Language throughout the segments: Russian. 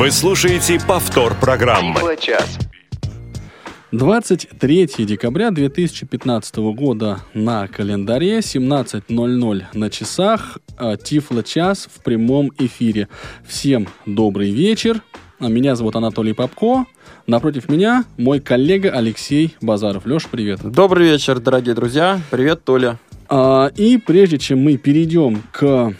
Вы слушаете повтор программы. 23 декабря 2015 года на календаре, 17.00 на часах, а, Тифло-час в прямом эфире. Всем добрый вечер. А, Меня зовут Анатолий Попко. Напротив меня мой коллега Алексей Базаров. Леш, привет. Добрый вечер, дорогие друзья. Привет, Толя. А, И прежде чем мы перейдем к,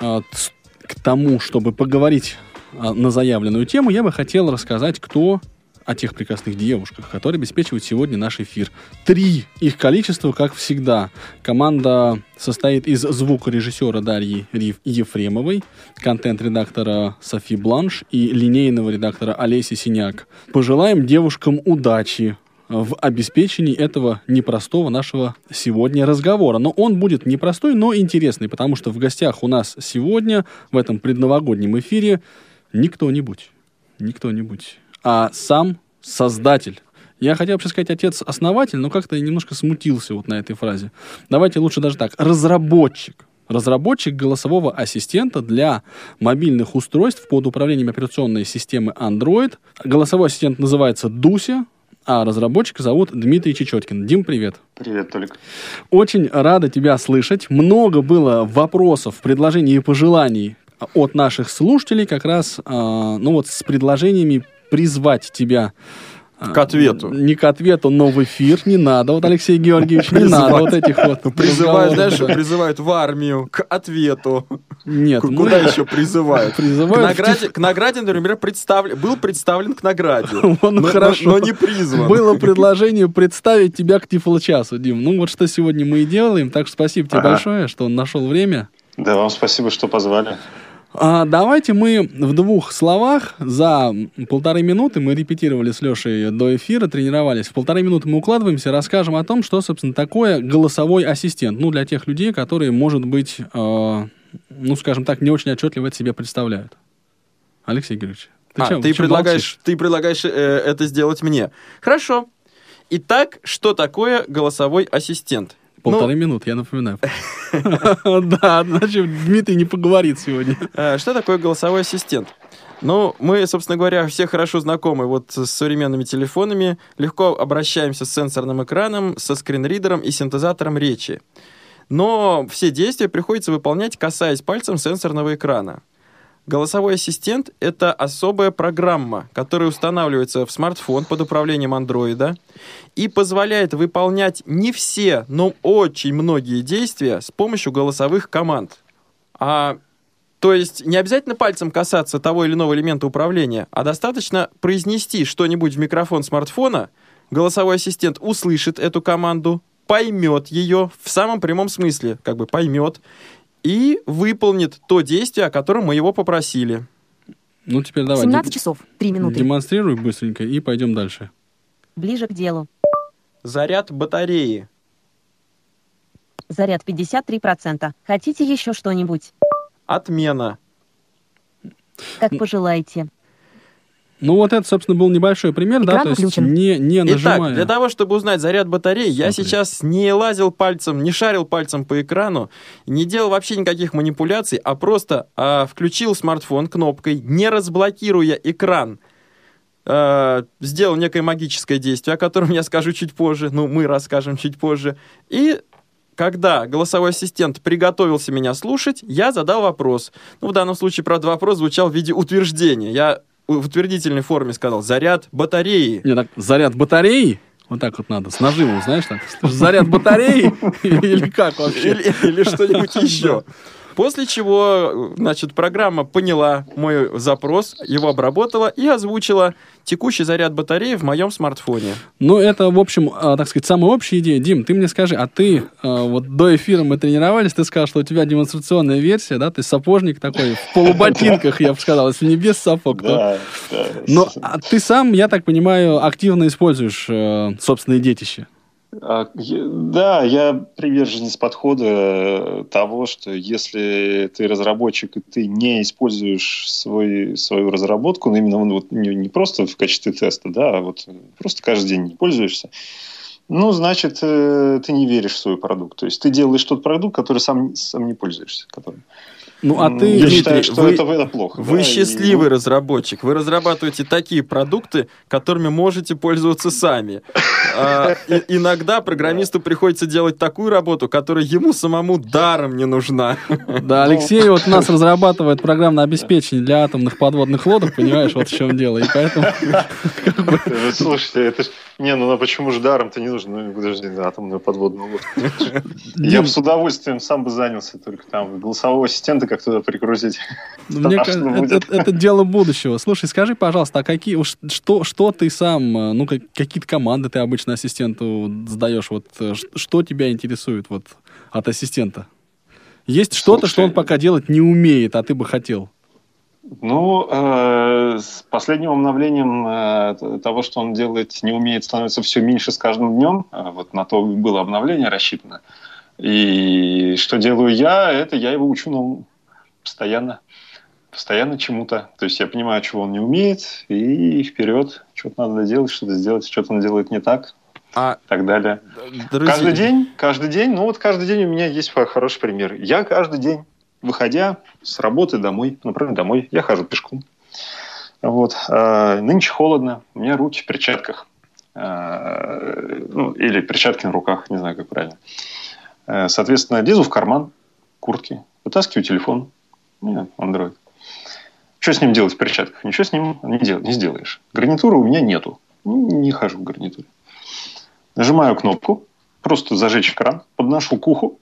к тому, чтобы поговорить на заявленную тему, я бы хотел рассказать, кто о тех прекрасных девушках, которые обеспечивают сегодня наш эфир. Три их количество, как всегда. Команда состоит из звукорежиссера Дарьи Риф Ефремовой, контент-редактора Софи Бланш и линейного редактора Олеси Синяк. Пожелаем девушкам удачи в обеспечении этого непростого нашего сегодня разговора. Но он будет непростой, но интересный, потому что в гостях у нас сегодня, в этом предновогоднем эфире, не кто-нибудь, не кто-нибудь, а сам создатель. Я хотел вообще сказать отец-основатель, но как-то я немножко смутился вот на этой фразе. Давайте лучше даже так. Разработчик. Разработчик голосового ассистента для мобильных устройств под управлением операционной системы Android. Голосовой ассистент называется Дуся, а разработчика зовут Дмитрий Чечеткин. Дим, привет. Привет, Толик. Очень рада тебя слышать. Много было вопросов, предложений и пожеланий от наших слушателей как раз, а, ну вот с предложениями призвать тебя а, К ответу. Не к ответу, но в эфир не надо. Вот, Алексей Георгиевич, не надо вот этих вот Призывают, знаешь, призывают в армию, к ответу. Нет, К- мы- Куда еще призывают? К Призывают в награде, к награде, например, представлен, был представлен к награде. Он но, хорошо. но- но не призван. Было предложение представить тебя к Тифлочасу, Дим. Ну вот что сегодня мы и делаем. Так что спасибо тебе Ага. большое, что он нашел время. Да, вам спасибо, что позвали. А, давайте мы в двух словах за полторы минуты, мы репетировали с Лешей до эфира, тренировались, в полторы минуты мы укладываемся, расскажем о том, что, собственно, такое голосовой ассистент. Ну, для тех людей, которые, может быть, э, ну, скажем так, не очень отчетливо это себе представляют. Алексей Георгиевич, ты, А, чё- ты чё предлагаешь, молчишь? ты предлагаешь э, это сделать мне. Хорошо. Итак, что такое голосовой ассистент? Полторы минуты, я напоминаю. Да, значит, Дмитрий не поговорит сегодня. Э, Что такое голосовой ассистент? Ну, мы, собственно говоря, все хорошо знакомы вот с современными телефонами, легко обращаемся с сенсорным экраном, со скринридером и синтезатором речи. Но все действия приходится выполнять, касаясь пальцем сенсорного экрана. Голосовой ассистент — это особая программа, которая устанавливается в смартфон под управлением андроида и позволяет выполнять не все, но очень многие действия с помощью голосовых команд. А то есть не обязательно пальцем касаться того или иного элемента управления, а достаточно произнести что-нибудь в микрофон смартфона, голосовой ассистент услышит эту команду, поймет ее в самом прямом смысле, как бы поймет, и выполнит то действие, о котором мы его попросили. Ну, теперь давай. 17 дем- часов, 3 минуты. Демонстрируй быстренько и пойдем дальше. Ближе к делу. Заряд батареи. Заряд 53%. Хотите еще что-нибудь? Отмена. Как пожелаете. Ну, вот это, собственно, был небольшой пример, да, Экран то есть не, не Итак, нажимая. для того, чтобы узнать заряд батареи, я Смотри. сейчас не лазил пальцем, не шарил пальцем по экрану, не делал вообще никаких манипуляций, а просто а, включил смартфон кнопкой, не разблокируя экран, а, сделал некое магическое действие, о котором я скажу чуть позже, ну, мы расскажем чуть позже, и когда голосовой ассистент приготовился меня слушать, я задал вопрос. Ну, в данном случае, правда, вопрос звучал в виде утверждения. Я в утвердительной форме сказал «заряд батареи». Не, так, заряд батареи, вот так вот надо, с нажимом, знаешь, так. Заряд батареи или как вообще? Или, или что-нибудь еще. После чего, значит, программа поняла мой запрос, его обработала и озвучила текущий заряд батареи в моем смартфоне. Ну, это, в общем, а, так сказать, самая общая идея. Дим, ты мне скажи, а ты, а, вот до эфира мы тренировались, ты сказал, что у тебя демонстрационная версия, да, ты сапожник такой, в полуботинках, я бы сказал, если не без сапог, то... Но а ты сам, я так понимаю, активно используешь э, собственные детище. А, Да, я приверженец подхода э, того, что если ты разработчик и ты не используешь свой, свою разработку, ну, именно вот не, не просто в качестве теста, да, а вот просто каждый день не пользуешься, ну, значит, э, ты не веришь в свой продукт. То есть ты делаешь тот продукт, который сам, сам не пользуешься. Которым. Ну, а ты, Я Дмитрий, считаю, что вы- это, это плохо. Вы да, и, счастливый ну, разработчик. Вы разрабатываете такие продукты, которыми можете пользоваться сами. А, и- иногда программисту приходится делать такую работу, которая ему самому даром не нужна. Да, Алексей вот у нас разрабатывает программное обеспечение для атомных подводных лодок, понимаешь, вот в чем дело. И поэтому... Слушайте, это ж- Не, ну а почему же даром-то не нужно? Ну, подожди, да, атомную подводную лодку. Я бы с удовольствием сам бы занялся, только там голосового ассистента как туда прикрутить. ну, мне кажется, это, это дело будущего. Слушай, скажи, пожалуйста, а какие, что, что ты сам, э, ну, как- какие-то команды ты обычно ассистенту сдаешь? Вот э, что тебя интересует вот от ассистента? Есть что-то, что он пока делать не умеет, а ты бы хотел? Ну, э, с последним обновлением э, того, что он делает, не умеет, становится все меньше с каждым днем. А Вот на то было обновление рассчитано. И что делаю я, это я его учу новому постоянно. Постоянно чему-то. То есть я понимаю, чего он не умеет, и вперед. Что-то надо делать, что-то сделать, что-то он делает не так, А, и так далее. друзья, Каждый день, каждый день, ну вот каждый день у меня есть хо- хороший пример. Я каждый день, выходя с работы домой, например, домой, я хожу пешком. Вот. А, нынче холодно, у меня руки в перчатках. А, ну, или перчатки на руках, не знаю, как правильно. А, соответственно, лезу в карман куртки, вытаскиваю телефон, меня Android. Что с ним делать в перчатках? Ничего с ним не, дел- не сделаешь. Гарнитуры у меня нету. Ну, Не хожу в гарнитуре. Нажимаю кнопку, просто зажечь экран, подношу к уху,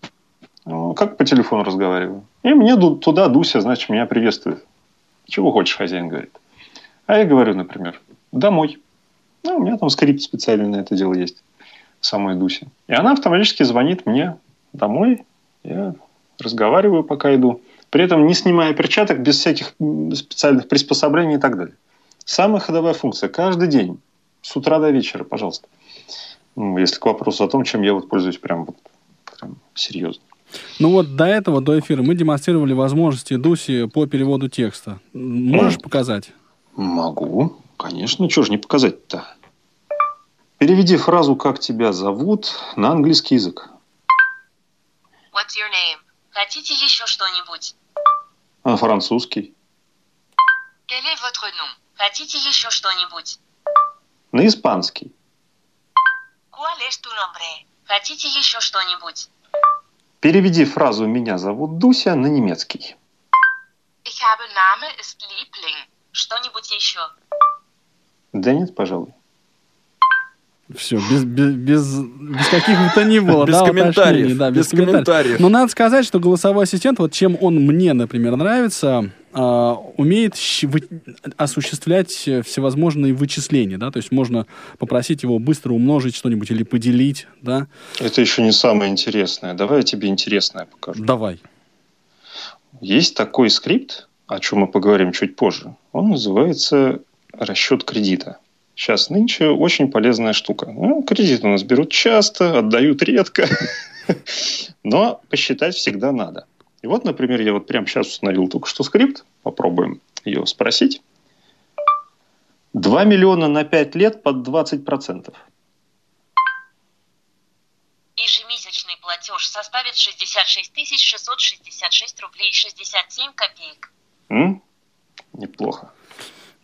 э, как по телефону разговариваю. И мне туда Дуся, значит, меня приветствует. Чего хочешь, хозяин говорит. А я говорю, например, домой. Ну, у меня там скрипт специальный на это дело есть, самой Дусе. И она автоматически звонит мне домой. Я разговариваю, пока иду. При этом не снимая перчаток, без всяких специальных приспособлений и так далее. Самая ходовая функция. Каждый день, с утра до вечера, пожалуйста. Ну, если к вопросу о том, чем я вот пользуюсь прям, вот, прям серьезно. Ну вот до этого, до эфира, мы демонстрировали возможности Дуси по переводу текста. Можешь показать? Могу, конечно. Чего же не показать-то? Переведи фразу «как тебя зовут» на английский язык. What's your name? Хотите еще что-нибудь? На французский. Quel est votre nom? Хотите еще что-нибудь? На испанский. ¿Cuál es tu nombre? Хотите еще что-нибудь? Переведи фразу «меня зовут Дуся» на немецкий. Ich habe Name ist Liebling. Что-нибудь еще? Да нет, пожалуй. Все, без, без, без, без каких бы то ни было, Без да, комментариев, да, без комментариев. Но надо сказать, что голосовой ассистент, вот чем он мне, например, нравится, а, умеет осуществлять э, всевозможные вычисления, да, то есть можно попросить его быстро умножить что-нибудь или поделить, да. Это еще не самое интересное. Давай я тебе интересное покажу. Давай. Есть такой скрипт, о чем мы поговорим чуть позже. Он называется расчет кредита. Сейчас нынче очень полезная штука. Ну, кредит у нас берут часто, отдают редко, но посчитать всегда надо. И вот, например, я вот прямо сейчас установил только что скрипт. Попробуем ее спросить. 2 миллиона на 5 лет под 20%. Ежемесячный платеж составит 66 666 рублей 67 копеек. М? Неплохо.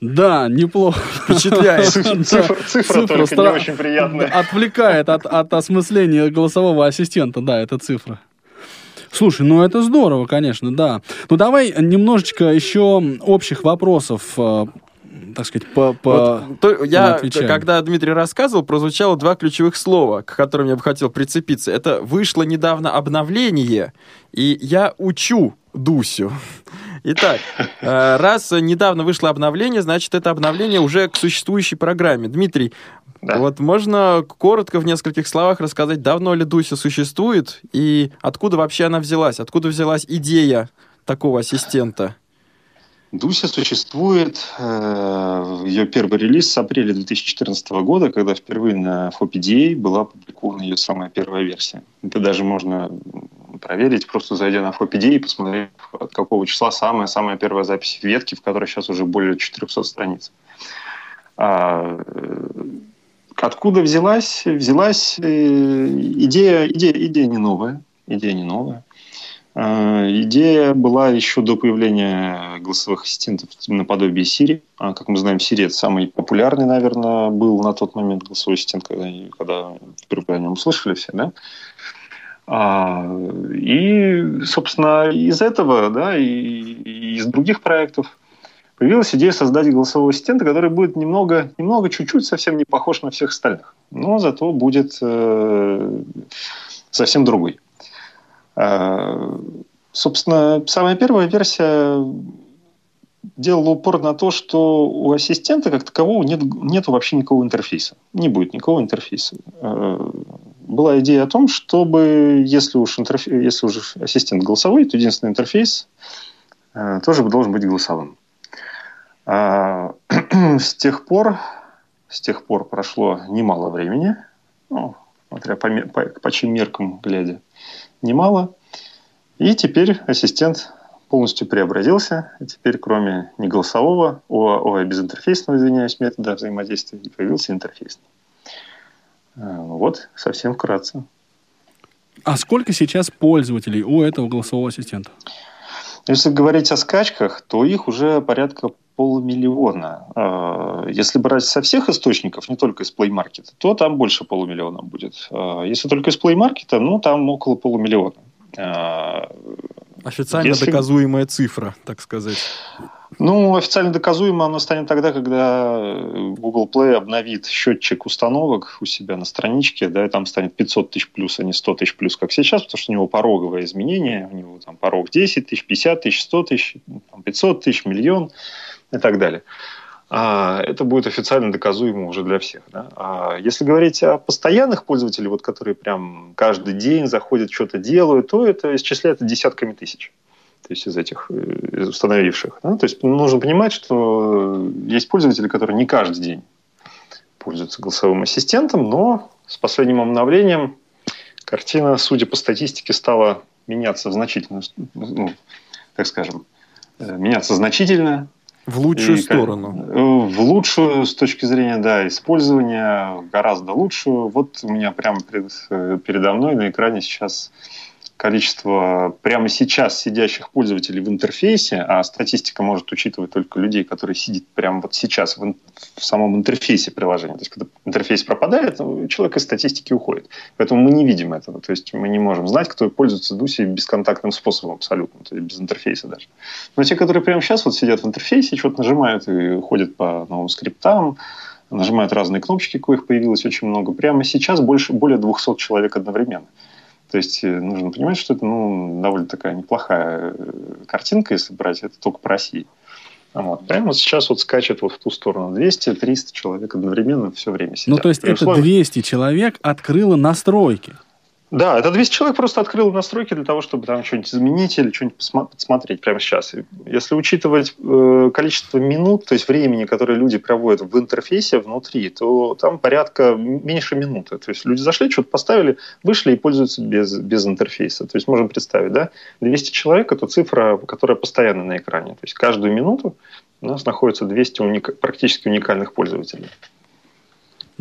Да, неплохо. Впечатляет. Цифра, цифра, только не очень приятная. Отвлекает от, от осмысления голосового ассистента, да, эта цифра. Слушай, ну это здорово, конечно, да. Ну давай немножечко еще общих вопросов, э, так сказать, по... по- Вот, то- я, отвечаем. когда Дмитрий рассказывал, прозвучало два ключевых слова, к которым я бы хотел прицепиться. Это вышло недавно обновление, и я учу Дусю. Итак, э, раз недавно вышло обновление, значит, это обновление уже к существующей программе. Дмитрий, Да. вот можно коротко в нескольких словах рассказать, давно ли Дуся существует и откуда вообще она взялась, откуда взялась идея такого ассистента? Дуся существует, э, ее первый релиз с апреля 2014 года, когда впервые на FOPDA была опубликована ее самая первая версия. Это даже можно проверить, просто зайдя на FOPDA и посмотреть, от какого числа самая-самая первая запись в ветке, в которой сейчас уже более 400 страниц. А, э, откуда взялась? Взялась э, идея, идея, идея не новая. Идея не новая. Э, Идея была еще до появления голосовых ассистентов наподобие Siri. А, Как мы знаем, Siri это самый популярный, наверное, был на тот момент голосовой ассистент, когда, когда впервые о нем услышали все, да? А, И, собственно, из этого, да, и, и из других проектов появилась идея создать голосового ассистента, который будет немного, немного, чуть-чуть совсем не похож на всех остальных, но зато будет э, совсем другой. Э, Собственно, самая первая версия делала упор на то, что у ассистента как такового нет, нету вообще никакого интерфейса. Не будет никакого интерфейса. Э, Была идея о том, чтобы, если уж, интерфе- если уж ассистент голосовой, то единственный интерфейс э, тоже должен быть голосовым. А, С тех пор, с тех пор прошло немало времени, ну, смотря по, по, по чьим меркам глядя, немало. И теперь ассистент полностью преобразился. И теперь, кроме неголосового, ой, безинтерфейсного, извиняюсь, метода взаимодействия, появился интерфейсный. Э, Вот, совсем вкратце. А сколько сейчас пользователей у этого голосового ассистента? Если говорить о скачках, то их уже порядка полумиллиона. Э, Если брать со всех источников, не только из Play Market, то там больше полумиллиона будет. Э, Если только из Play Market, ну, там около полумиллиона. Официально Если- доказуемая цифра, так сказать. Ну, официально доказуемо оно станет тогда, когда э, Google Play обновит счетчик установок у себя на страничке, да, и там станет 500 тысяч плюс, а не 100 тысяч плюс, как сейчас, потому что у него пороговое изменение, у него там порог 10 тысяч, 50 тысяч, 100 тысяч, там, 500 тысяч, миллион и так далее. А, это будет официально доказуемо уже для всех. Да? А если говорить о постоянных пользователях, вот, которые прям каждый день заходят, что-то делают, то это исчисляется десятками тысяч то есть из этих э, из установивших. да. То есть нужно понимать, что есть пользователи, которые не каждый день пользуются голосовым ассистентом, но с последним обновлением картина, судя по статистике, стала меняться в значительную, ну, так скажем, э, меняться значительно. В лучшую И сторону. э, В лучшую с точки зрения да, использования, гораздо лучшую. Вот у меня прямо пред- э, передо мной на экране сейчас количество прямо сейчас сидящих пользователей в интерфейсе, а статистика может учитывать только людей, которые сидят прямо вот сейчас в, в самом интерфейсе приложения. То есть, когда интерфейс пропадает, ну, человек из статистики уходит. Поэтому мы не видим этого. То есть, мы не можем знать, кто пользуется Дуси бесконтактным способом абсолютно, то есть без интерфейса даже. Но те, которые прямо сейчас вот сидят в интерфейсе, что-то нажимают и ходят по новым скриптам, нажимают разные кнопочки, коих появилось очень много. Прямо сейчас больше, более 200 человек одновременно. То есть э, нужно понимать, что это ну, довольно такая неплохая э, картинка, если брать это только по России. Вот. Прямо сейчас вот скачет вот в ту сторону 200-300 человек одновременно все время сидят. Ну, то есть При это условии- 200 человек открыло настройки. Да, это 200 человек просто открыл настройки для того, чтобы там что-нибудь изменить или что-нибудь подсмотреть прямо сейчас. Если учитывать э, количество минут, то есть времени, которое люди проводят в интерфейсе внутри, то там порядка меньше минуты. То есть люди зашли, что-то поставили, вышли и пользуются без, без интерфейса. То есть можем представить, да, 200 человек – это цифра, которая постоянно на экране. То есть каждую минуту у нас находится 200 уника- практически уникальных пользователей.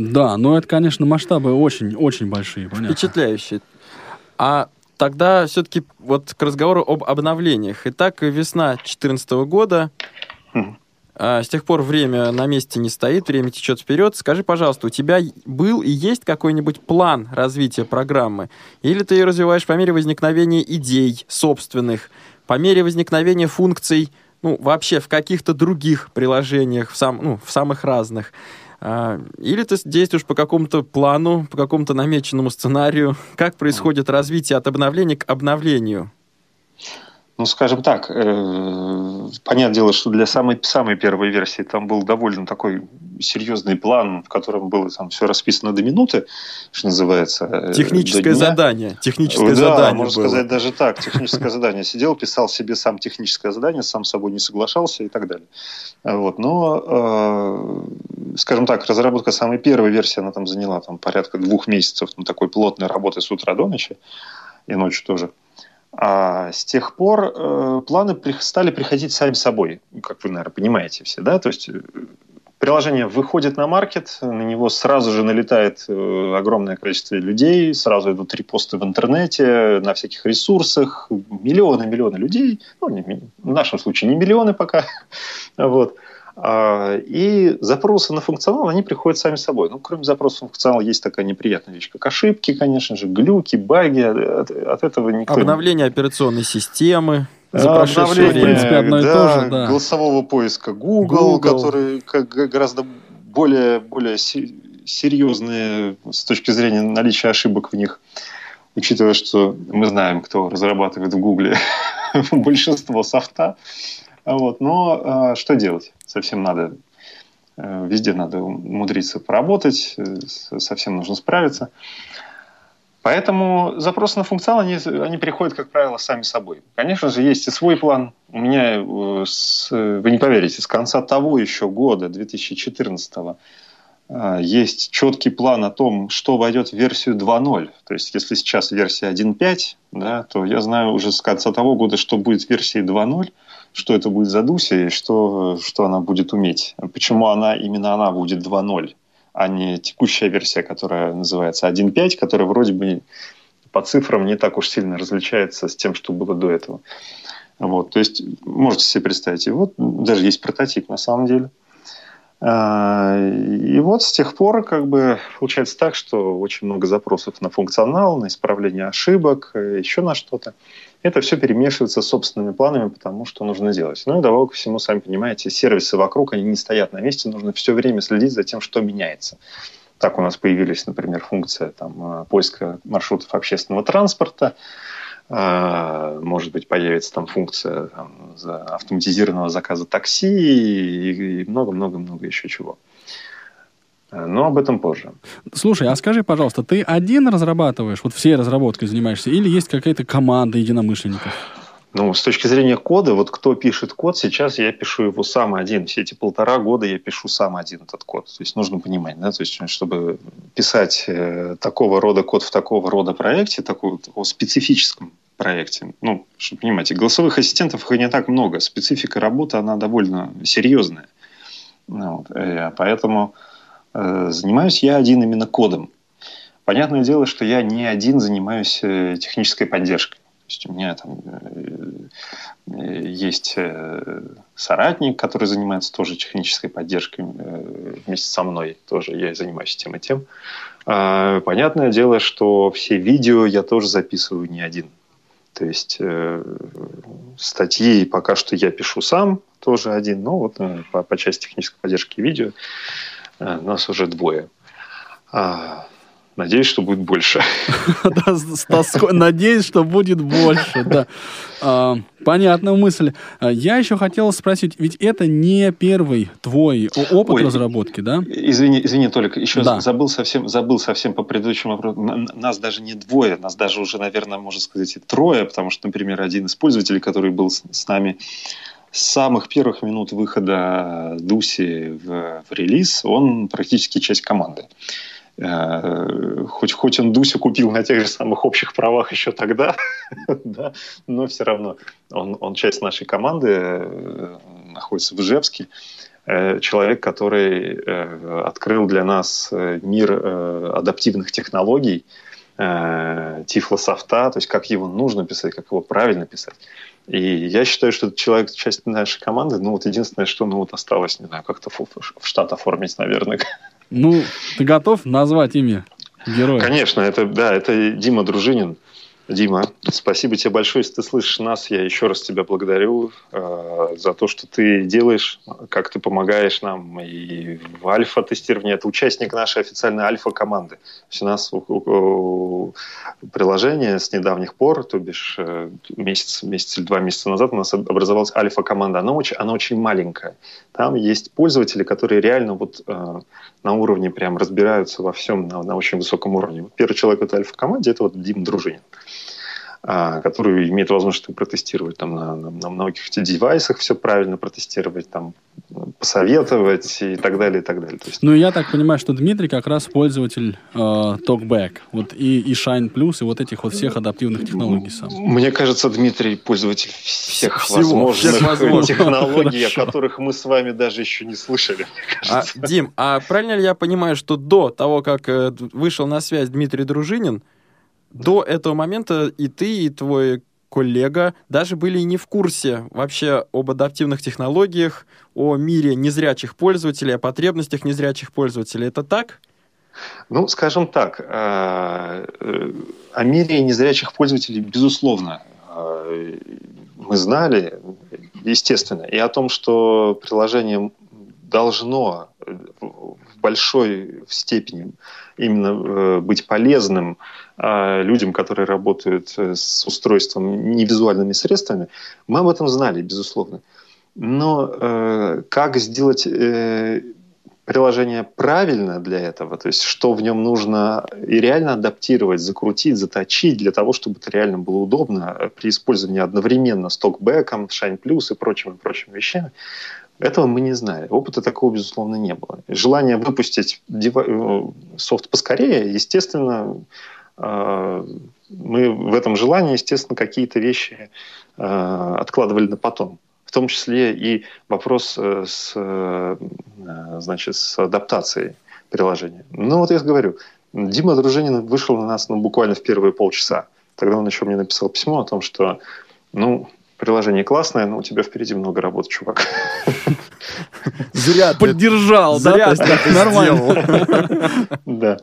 Да, но это, конечно, масштабы очень-очень большие. Понятно. Впечатляюще. А тогда все-таки вот к разговору об обновлениях. Итак, весна 2014 года. Мгм. А, с тех пор время на месте не стоит, время течет вперед. Скажи, пожалуйста, у тебя был и есть какой-нибудь план развития программы? Или ты ее развиваешь по мере возникновения идей собственных, по мере возникновения функций, ну, вообще в каких-то других приложениях, в, сам, ну, в самых разных? А, Или ты действуешь по какому-то плану, по какому-то намеченному сценарию? Как происходит развитие от обновления к обновлению? Ну, скажем так, э, понятное дело, что для самой, самой первой версии там был довольно такой серьезный план, в котором было там все расписано до минуты, что называется. э, Техническое задание. Техническое да, задание можно было. сказать даже так. Техническое задание. Сидел, писал себе сам техническое задание, сам с собой не соглашался и так далее. Вот. Но, э, скажем так, разработка самой первой версии, она там заняла там, порядка двух месяцев ну, такой плотной работы с утра до ночи и ночью тоже. А с тех пор э, планы стали приходить сами собой, как вы, наверное, понимаете все, да? То есть э, приложение выходит на маркет, на него сразу же налетает э, огромное количество людей, сразу идут репосты в интернете, на всяких ресурсах, миллионы-миллионы людей, ну, в нашем случае не миллионы пока, вот, и запросы на функционал, они приходят сами собой. Ну, кроме запросов на функционал, есть такая неприятная вещь, как ошибки, конечно же, глюки, баги. От, от этого никто... Обновление операционной системы за прошедшее время. В принципе, одно и да, то же, да. Голосового поиска Google, Google. который как, гораздо более, более серьезные с точки зрения наличия ошибок в них, учитывая, что мы знаем, кто разрабатывает в Google большинство софта. Вот. Но а, что делать? Совсем надо, э, везде надо умудриться поработать, э, совсем нужно справиться. Поэтому запросы на функционал, они, они приходят, как правило, сами собой. Конечно же, есть и свой план. У меня, э, с, вы не поверите, с конца того еще года, 2014 э, есть четкий план о том, что войдет в версию 2.0. То есть, если сейчас версия 1.5, да, то я знаю уже с конца того года, что будет в версии 2.0, что это будет за Дуся и что, что она будет уметь. Почему она, именно она будет 2.0 а не текущая версия, которая называется 1.5, которая вроде бы по цифрам не так уж сильно различается с тем, что было до этого. Вот, то есть можете себе представить, и вот даже есть прототип на самом деле. А, и вот с тех пор как бы получается так, что очень много запросов на функционал, на исправление ошибок, еще на что-то это все перемешивается с собственными планами, потому что нужно делать. Ну и добавок ко всему, сами понимаете, сервисы вокруг, они не стоят на месте, нужно все время следить за тем, что меняется. Так у нас появились, например, функция там, э, поиска маршрутов общественного транспорта, э, может быть, появится там функция там, автоматизированного заказа такси и много-много-много еще чего. Но об этом позже. Слушай, а скажи, пожалуйста, ты один разрабатываешь, вот всей разработкой занимаешься, или есть какая-то команда единомышленников? Ну, с точки зрения кода, вот кто пишет код, сейчас я пишу его сам один. Все эти полтора года я пишу сам один этот код. То есть нужно понимать, да, то есть чтобы писать э, такого рода код в такого рода проекте, такого, такого специфическом проекте, ну, чтобы понимаете, голосовых ассистентов их не так много. Специфика работы, она довольно серьезная. Ну, вот, э, поэтому Э, занимаюсь я один именно кодом. Понятное дело, что я не один занимаюсь э, технической поддержкой. То есть у меня там э, есть соратник, который занимается тоже технической поддержкой вместе со мной. Тоже я занимаюсь тем и тем. А, понятное дело, что все видео я тоже записываю не один. То есть статьи пока что я пишу сам, тоже один, но вот по, по части технической поддержки видео нас уже двое. А, надеюсь, что будет больше. Надеюсь, что будет больше, да. А, понятная мысль. Я еще хотел спросить, ведь это не первый твой опыт Ой, разработки, да? Извини, извини, только еще да. забыл совсем, забыл совсем по предыдущему вопросу. Нас даже не двое, нас даже уже, наверное, можно сказать, и трое, потому что, например, один из пользователей, который был с нами с самых первых минут выхода Дуси в, в релиз он практически часть команды. Э, хоть, хоть он Дусю купил на тех же самых общих правах еще тогда, да, но все равно он, он часть нашей команды, э, находится в Ижевске. Э, человек, который открыл для нас мир адаптивных технологий, тифлософта, то есть как его нужно писать, как его правильно писать. И я считаю, что этот человек часть нашей команды. Ну, вот единственное, что ну, вот осталось, не знаю, как-то в, штат оформить, наверное. Ну, ты готов назвать имя героя? Конечно, это, да, это Дима Дружинин. Дима, спасибо тебе большое, если ты слышишь нас. Я еще раз тебя благодарю э, за то, что ты делаешь, как ты помогаешь нам. И в альфа-тестировании это участник нашей официальной альфа-команды. У нас приложение с недавних пор, то бишь э, месяц, месяц или два месяца назад у нас образовалась альфа-команда. Она очень, она очень маленькая. Там есть пользователи, которые реально вот э, на уровне прям разбираются во всем на, на очень высоком уровне. Первый человек в этой альфа-команде – это вот Дим Дружинин. А, который имеет возможность протестировать там, на, на, на многих девайсах, все правильно протестировать, там, посоветовать и так далее, и так далее. То есть... Ну, я так понимаю, что Дмитрий как раз пользователь э, TalkBack, вот и, и Shine Plus, и вот этих вот всех адаптивных технологий сам. Мне кажется, Дмитрий пользователь всех Всего, возможных всех возможных. технологий, о которых мы с вами даже еще не слышали. мне А, кажется. Дим, а правильно ли я понимаю, что до того, как э, вышел на связь Дмитрий Дружинин, до этого момента и ты, и твой коллега даже были не в курсе вообще об адаптивных технологиях, о мире незрячих пользователей, о потребностях незрячих пользователей. Это так? Ну, скажем так, э, э, о мире незрячих пользователей, безусловно, э, мы знали, естественно, и о том, что приложение должно в большой степени именно э, быть полезным э, людям, которые работают э, с устройством невизуальными средствами, мы об этом знали, безусловно. Но э, как сделать приложение правильно для этого, то есть что в нем нужно и реально адаптировать, закрутить, заточить для того, чтобы это реально было удобно при использовании одновременно с токбэком, Shine Plus и прочими, прочими вещами, этого мы не знали. Опыта такого, безусловно, не было. Желание выпустить э, софт поскорее, естественно, э, мы в этом желании, естественно, какие-то вещи э, откладывали на потом. В том числе и вопрос с, значит, с адаптацией приложения. Ну вот я говорю, Дима Дружинин вышел на нас ну, буквально в первые полчаса. Тогда он еще мне написал письмо о том, что ну, приложение классное, но у тебя впереди много работы, чувак. Зря Поддержал, да? Нормально. Да.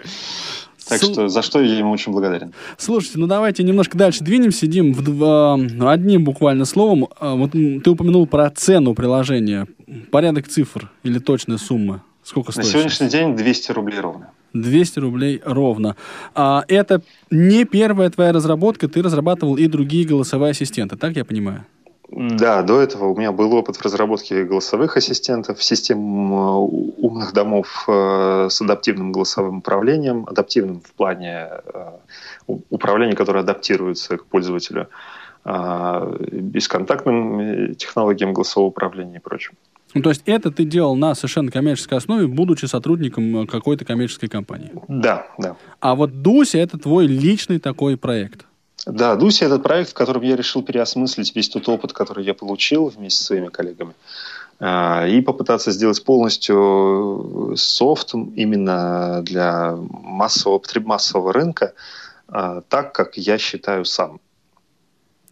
Так что за что я ему очень благодарен. Слушайте, ну давайте немножко дальше двинемся, Дим, в два- одним буквально словом. А, Вот ты упомянул про цену приложения. Порядок цифр или точная сумма? Сколько На стоит? сегодняшний день 200 рублей ровно. 200 рублей ровно. А это не первая твоя разработка, ты разрабатывал и другие голосовые ассистенты, так я понимаю? Да, до этого у меня был опыт в разработке голосовых ассистентов, систем э, умных домов э, с адаптивным голосовым управлением, адаптивным в плане э, управления, которое адаптируется к пользователю, бесконтактным технологиям голосового управления и прочим. Ну, то есть это ты делал на совершенно коммерческой основе, будучи сотрудником э, какой-то коммерческой компании. Да, да. А вот Дуся — это твой личный такой проект. Да, Дуся – это проект, в котором я решил переосмыслить весь тот опыт, который я получил вместе со своими коллегами, а, и попытаться сделать полностью софт именно для массового, массового рынка а, так, как я считаю сам.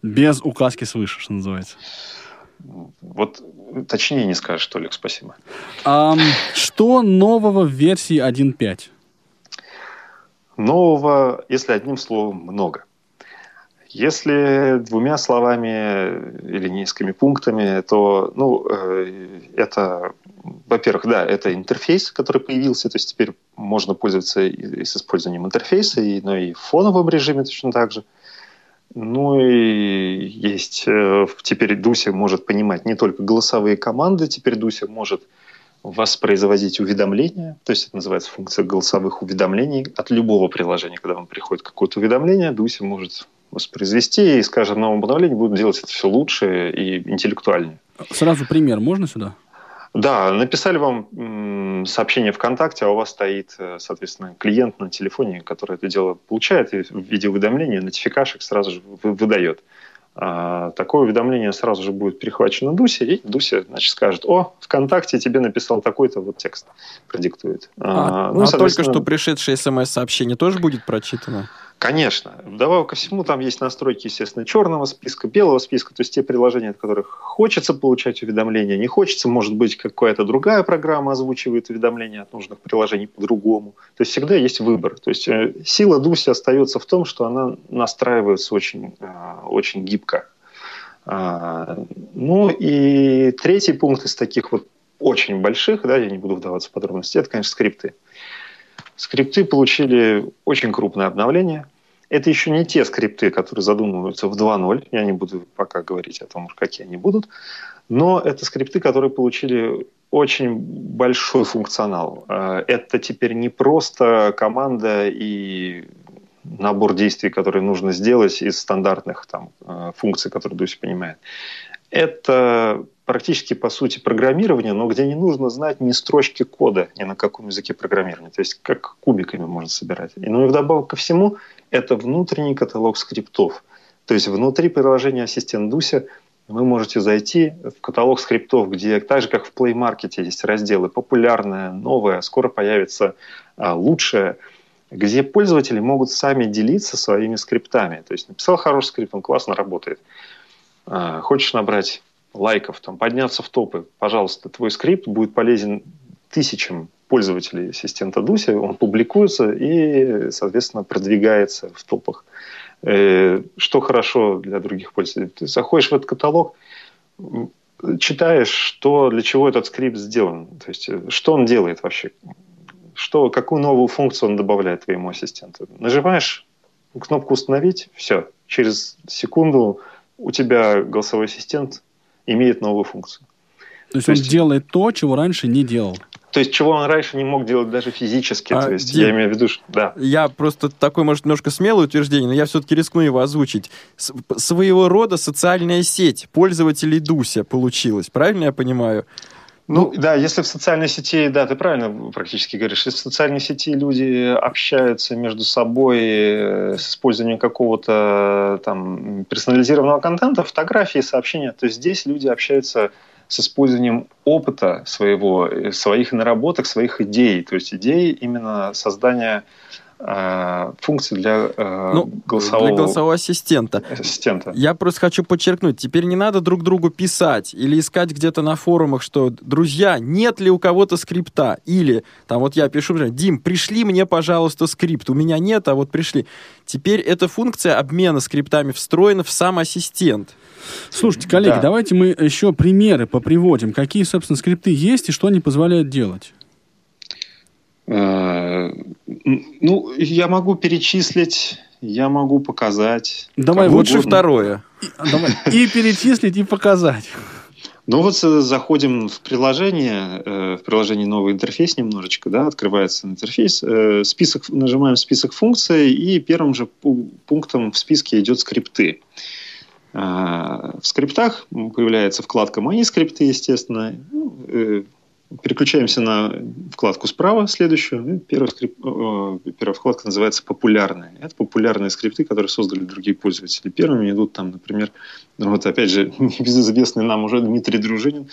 Без указки свыше, что называется. Вот точнее не скажешь, Толик, спасибо. Ам, что нового в версии 1.5? Нового, если одним словом, много. Если двумя словами или несколькими пунктами, то, ну, э, это, во-первых, да, это интерфейс, который появился, то есть теперь можно пользоваться и, с использованием интерфейса, и, но и в фоновом режиме точно так же. Ну и есть, э, теперь Дуся может понимать не только голосовые команды, теперь Дуся может воспроизводить уведомления, то есть это называется функция голосовых уведомлений от любого приложения. Когда вам приходит какое-то уведомление, Дуся может воспроизвести и с каждым новым обновлением будут делать это все лучше и интеллектуальнее. Сразу пример можно сюда? Да, написали вам сообщение ВКонтакте, а у вас стоит, э, соответственно, клиент на телефоне, который это дело получает и в виде уведомления, нотификашек сразу же вы- выдает. А, такое уведомление сразу же будет перехвачено Дусе, и Дуся, значит, скажет, о, ВКонтакте тебе написал такой-то вот текст, продиктует. А, ну, а только соответственно, что пришедшее смс-сообщение тоже будет прочитано? Конечно. Вдобавок ко всему, там есть настройки, естественно, черного списка, белого списка, то есть те приложения, от которых хочется получать уведомления, не хочется, может быть, какая-то другая программа озвучивает уведомления от нужных приложений по-другому. То есть всегда есть выбор. То есть э, сила Дуси остается в том, что она настраивается очень, э, очень гибко. А, Ну и третий пункт из таких вот очень больших, да, я не буду вдаваться в подробности, это, конечно, скрипты. Скрипты получили очень крупное обновление. Это еще не те скрипты, которые задумываются в 2.0. Я не буду пока говорить о том, какие они будут. Но это скрипты, которые получили очень большой функционал. Э, Это теперь не просто команда и набор действий, которые нужно сделать из стандартных там, э, функций, которые Дуся понимает. Это практически, по сути, программирование, но где не нужно знать ни строчки кода, ни на каком языке программирования. То есть как кубиками можно собирать. И, ну и вдобавок ко всему, это внутренний каталог скриптов. То есть внутри приложения «Ассистент Дуся» вы можете зайти в каталог скриптов, где так же, как в Play Market есть разделы популярное, новое, скоро появится а, лучшее, где пользователи могут сами делиться своими скриптами. То есть написал хороший скрипт, он классно работает. А, хочешь набрать лайков, там, подняться в топы, пожалуйста, твой скрипт будет полезен тысячам пользователей ассистента Дуся, он публикуется и, соответственно, продвигается в топах. Э, что хорошо для других пользователей? Ты заходишь в этот каталог, читаешь, что, для чего этот скрипт сделан, то есть э, что он делает вообще, что, какую новую функцию он добавляет твоему ассистенту. Нажимаешь кнопку «Установить», все, через секунду у тебя голосовой ассистент имеет новую функцию. То есть, то есть он делает то, чего раньше не делал. То есть, чего он раньше не мог делать даже физически. А, то есть, Дим, я имею в виду, что... Да. Я просто такое, может, немножко смелое утверждение, но я все-таки рискну его озвучить. С своего рода социальная сеть пользователей Дуся получилась. Правильно я понимаю? Ну, ну, да, если в социальной сети, да, ты правильно практически говоришь, если в социальной сети люди общаются между собой э, с использованием какого-то там персонализированного контента, фотографии, сообщения, то здесь люди общаются с использованием опыта своего, э, своих наработок, своих идей, то есть идей именно создания функции для, э, ну, голосового... для голосового ассистента. ассистента. Я просто хочу подчеркнуть, теперь не надо друг другу писать или искать где-то на форумах, что, друзья, нет ли у кого-то скрипта, или там вот я пишу, Дим, пришли мне, пожалуйста, скрипт, у меня нет, а вот пришли. Теперь эта функция обмена скриптами встроена в сам ассистент. Слушайте, коллеги, да. давайте мы еще примеры поприводим. Какие, собственно, скрипты есть и что они позволяют делать? Э, ну, я могу перечислить, я могу показать. Давай лучше второе. И, давай. и перечислить, и показать. Ну вот э, заходим в приложение, э, в приложение новый интерфейс немножечко, да, открывается интерфейс, список, нажимаем список функций, и первым же пунктом в списке идет скрипты. В скриптах появляется вкладка «Мои скрипты», естественно. Переключаемся на вкладку справа, следующую. Первая, скрип... Первая вкладка называется «Популярные». Это популярные скрипты, которые создали другие пользователи. Первыми идут там, например, вот опять же, небезызвестный нам уже Дмитрий Дружинин,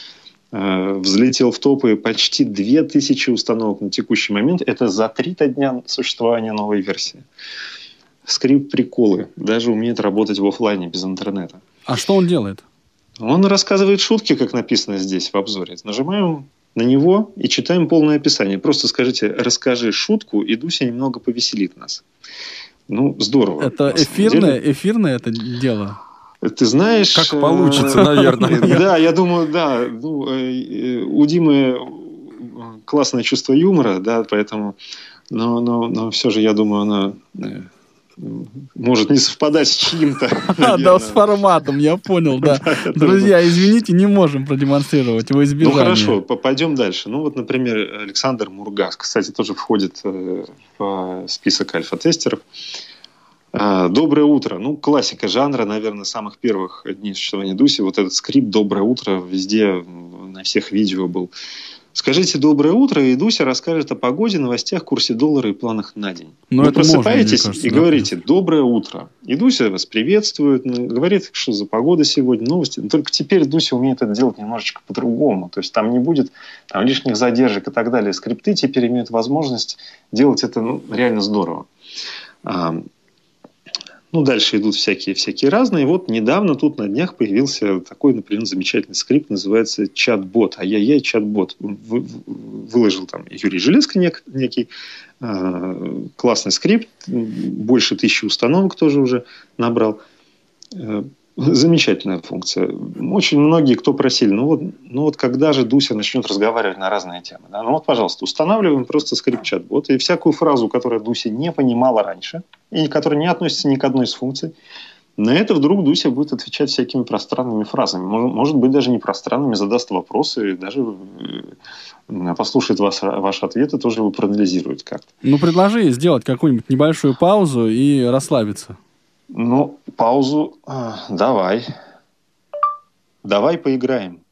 э, взлетел в топы почти 2000 установок на текущий момент. Это за три дня существования новой версии. Скрипт приколы. Даже умеет работать в офлайне без интернета. А что он делает? Он рассказывает шутки, как написано здесь в обзоре. Нажимаем на него и читаем полное описание. Просто скажите, расскажи шутку, и Дуся немного повеселит нас. Ну, здорово. Это эфирное, эфирное это дело? Ты знаешь... Как получится, э, наверное. Да, я думаю, да. Ну, э, у Димы классное чувство юмора, да, поэтому... Но, но, но все же, я думаю, она э, может не совпадать с чьим-то. Да, с форматом, я понял, да. Друзья, извините, не можем продемонстрировать его избежание. Ну хорошо, пойдем дальше. Ну вот, например, Александр Мургас, кстати, тоже входит э, в список альфа-тестеров. А, Доброе утро. Ну, классика жанра, наверное, самых первых дней существования Дуси. Вот этот скрипт «Доброе утро» везде, на всех видео был. Скажите доброе утро, и Дуся расскажет о погоде, новостях, курсе доллара и планах на день. Но ну, Вы просыпаетесь можно, кажется, и да, говорите «доброе утро». И Дуся вас приветствует, говорит, что за погода сегодня, новости. Но только теперь Дуся умеет это делать немножечко по-другому. То есть там не будет там, лишних задержек и так далее. Скрипты теперь имеют возможность делать это ну, реально здорово. Ну, дальше идут всякие, всякие разные. Вот недавно тут на днях появился такой, например, замечательный скрипт, называется чат-бот. Ай-яй-яй, чат-бот. Выложил там Юрий Железко нек, некий э, классный скрипт. Больше тысячи установок тоже уже набрал. Замечательная функция. Очень многие, кто просили, ну вот, ну вот когда же Дуся начнет разговаривать на разные темы? Да? Ну вот, пожалуйста, устанавливаем просто скрипт-чат-бот, и всякую фразу, которую Дуся не понимала раньше, и которая не относится ни к одной из функций, На это вдруг Дуся будет отвечать всякими пространными фразами. Может, быть, даже не пространными, задаст вопросы, даже э, послушает вас, ответ и тоже его проанализирует как-то. Ну, предложи сделать какую-нибудь небольшую паузу и расслабиться. Ну, паузу а, давай. Давай поиграем.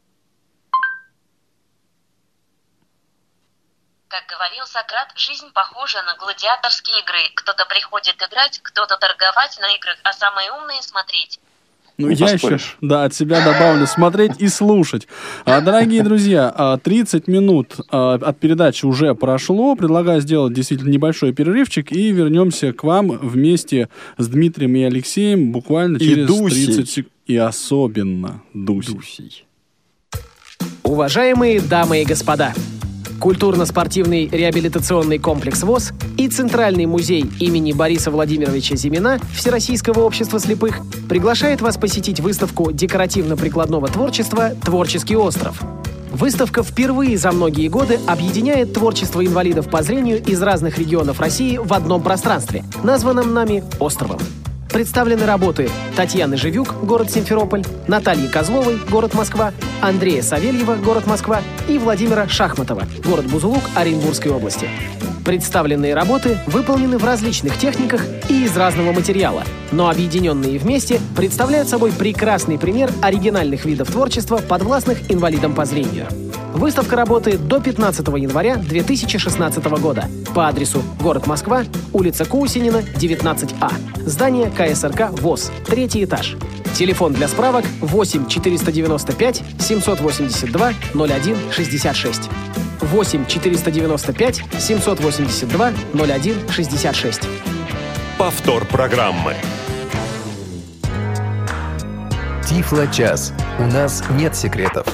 Как говорил Сократ, жизнь похожа на гладиаторские игры. Кто-то приходит играть, кто-то торговать на играх, а самые умные смотреть. Ну, я еще, да, от себя добавлю смотреть и слушать. А, дорогие друзья, а, 30 минут а, от передачи уже прошло. Предлагаю сделать действительно небольшой перерывчик и вернемся к вам вместе с Дмитрием и Алексеем буквально И через Дусей. 30 секунд. И особенно Дусей. Дусей. Уважаемые дамы и господа, культурно-спортивный реабилитационный комплекс ВОЗ и Центральный музей имени Бориса Владимировича Зимина Всероссийского общества слепых приглашает вас посетить выставку декоративно-прикладного творчества «Творческий остров». Выставка впервые за многие годы объединяет творчество инвалидов по зрению из разных регионов России в одном пространстве, названном нами «Островом». Представлены работы Татьяны Живюк, город Симферополь, Натальи Козловой, город Москва, Андрея Савельева, город Москва и Владимира Шахматова, город Бузулук Оренбургской области. Представленные работы выполнены в различных техниках и из разного материала, но объединенные вместе представляют собой прекрасный пример оригинальных видов творчества, подвластных инвалидам по зрению. Выставка работает до 15 января 2016 года по адресу город Москва, улица Кусинина, 19А. Здание КСРК ВОЗ, третий этаж. Телефон для справок 8 495 782 01 66. 8 495 782 01 66. Повтор программы. Тифло-час. У нас нет секретов.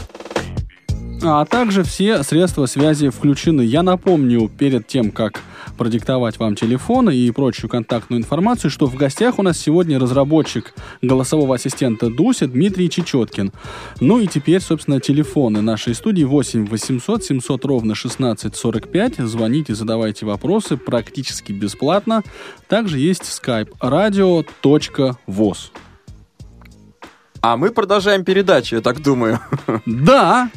А также все средства связи включены. Я напомню перед тем, как продиктовать вам телефоны и прочую контактную информацию, что в гостях у нас сегодня разработчик голосового ассистента Дуся Дмитрий Чечеткин. Ну и теперь, собственно, телефоны нашей студии 8 800 700 ровно 16 45. Звоните, задавайте вопросы практически бесплатно. Также есть skype radio.voz. А мы продолжаем передачу, я так думаю. Да,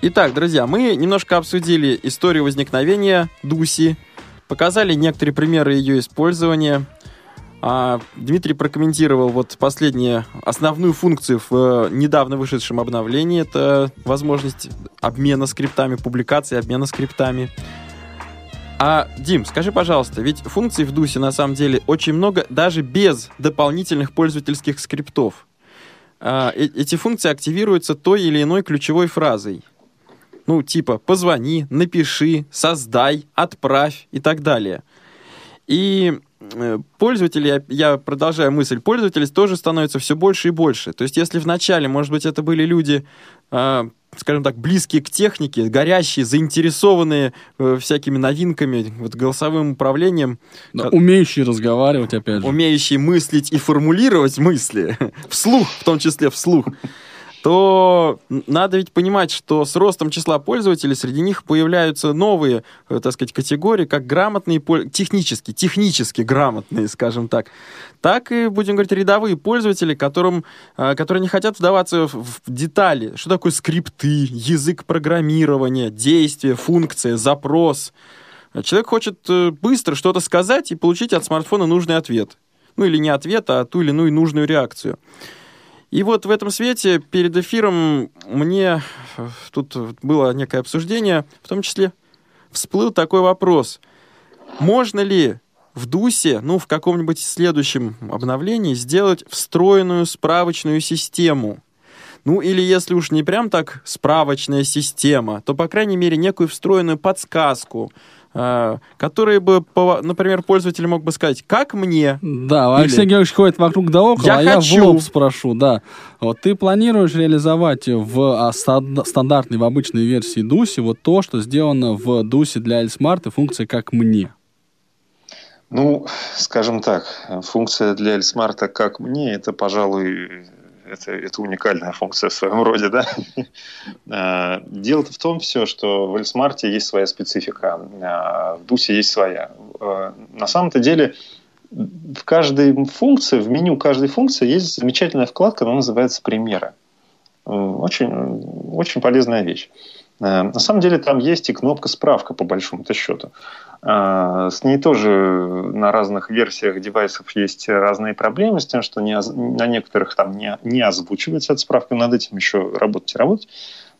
итак, друзья, мы немножко обсудили историю возникновения Дуси, показали некоторые примеры ее использования. А, Дмитрий прокомментировал вот последнюю основную функцию в э, недавно вышедшем обновлении. Это возможность обмена скриптами, публикации обмена скриптами. А, Дим, скажи, пожалуйста, ведь функций в Дусе на самом деле очень много, даже без дополнительных пользовательских скриптов. А, э- эти функции активируются той или иной ключевой фразой. Ну, типа «позвони», «напиши», «создай», «отправь» и так далее. И э, пользователи, я, продолжаю мысль, пользователей тоже становится все больше и больше. То есть, если вначале, может быть, это были люди, э, скажем так, близкие к технике, горящие, заинтересованные э, всякими новинками, вот голосовым управлением, да, умеющий разговаривать, опять же. умеющие мыслить и формулировать мысли, вслух, в том числе вслух, то надо ведь понимать, что с ростом числа пользователей среди них появляются новые, э, так сказать, категории, как грамотные, технически, технически грамотные, скажем так, так и, будем говорить, рядовые пользователи, которым, э, которые не хотят вдаваться в, детали. Что такое скрипты, язык программирования, действие, функция, запрос. Человек хочет э, быстро что-то сказать и получить от смартфона нужный ответ. Ну или не ответ, а ту или иную нужную реакцию. И вот в этом свете перед эфиром мне э, тут было некое обсуждение, в том числе всплыл такой вопрос. Можно ли в ДУСе, ну, в каком-нибудь следующем обновлении сделать встроенную справочную систему? Ну, или если уж не прям так справочная система, то, по крайней мере, некую встроенную подсказку, э, которая бы, например, пользователь мог бы сказать, как мне Да, Или- Алексей Георгиевич ходит вокруг да около, Я а я хочу. в лоб спрошу, да. Вот ты планируешь реализовать в а, стан- стандартной, в обычной версии Дуси вот то, что сделано в Дусе для Эльсмарт и функция «как мне». Ну, скажем так, функция для Эльсмарта «как мне» это, пожалуй, это, это уникальная функция в своем роде, да? А, Дело-то в том все, что в Эльсмарте есть своя специфика, а в Дусе есть своя. А, На самом-то деле в каждой функции, в меню каждой функции есть замечательная вкладка, она называется «Примеры». Очень, очень полезная вещь. На самом деле там есть и кнопка «Справка» по большому-то счету. Э, С ней тоже на разных версиях девайсов есть разные проблемы с тем, что не на некоторых там не, не озвучивается эта справка, над этим еще работать и работать.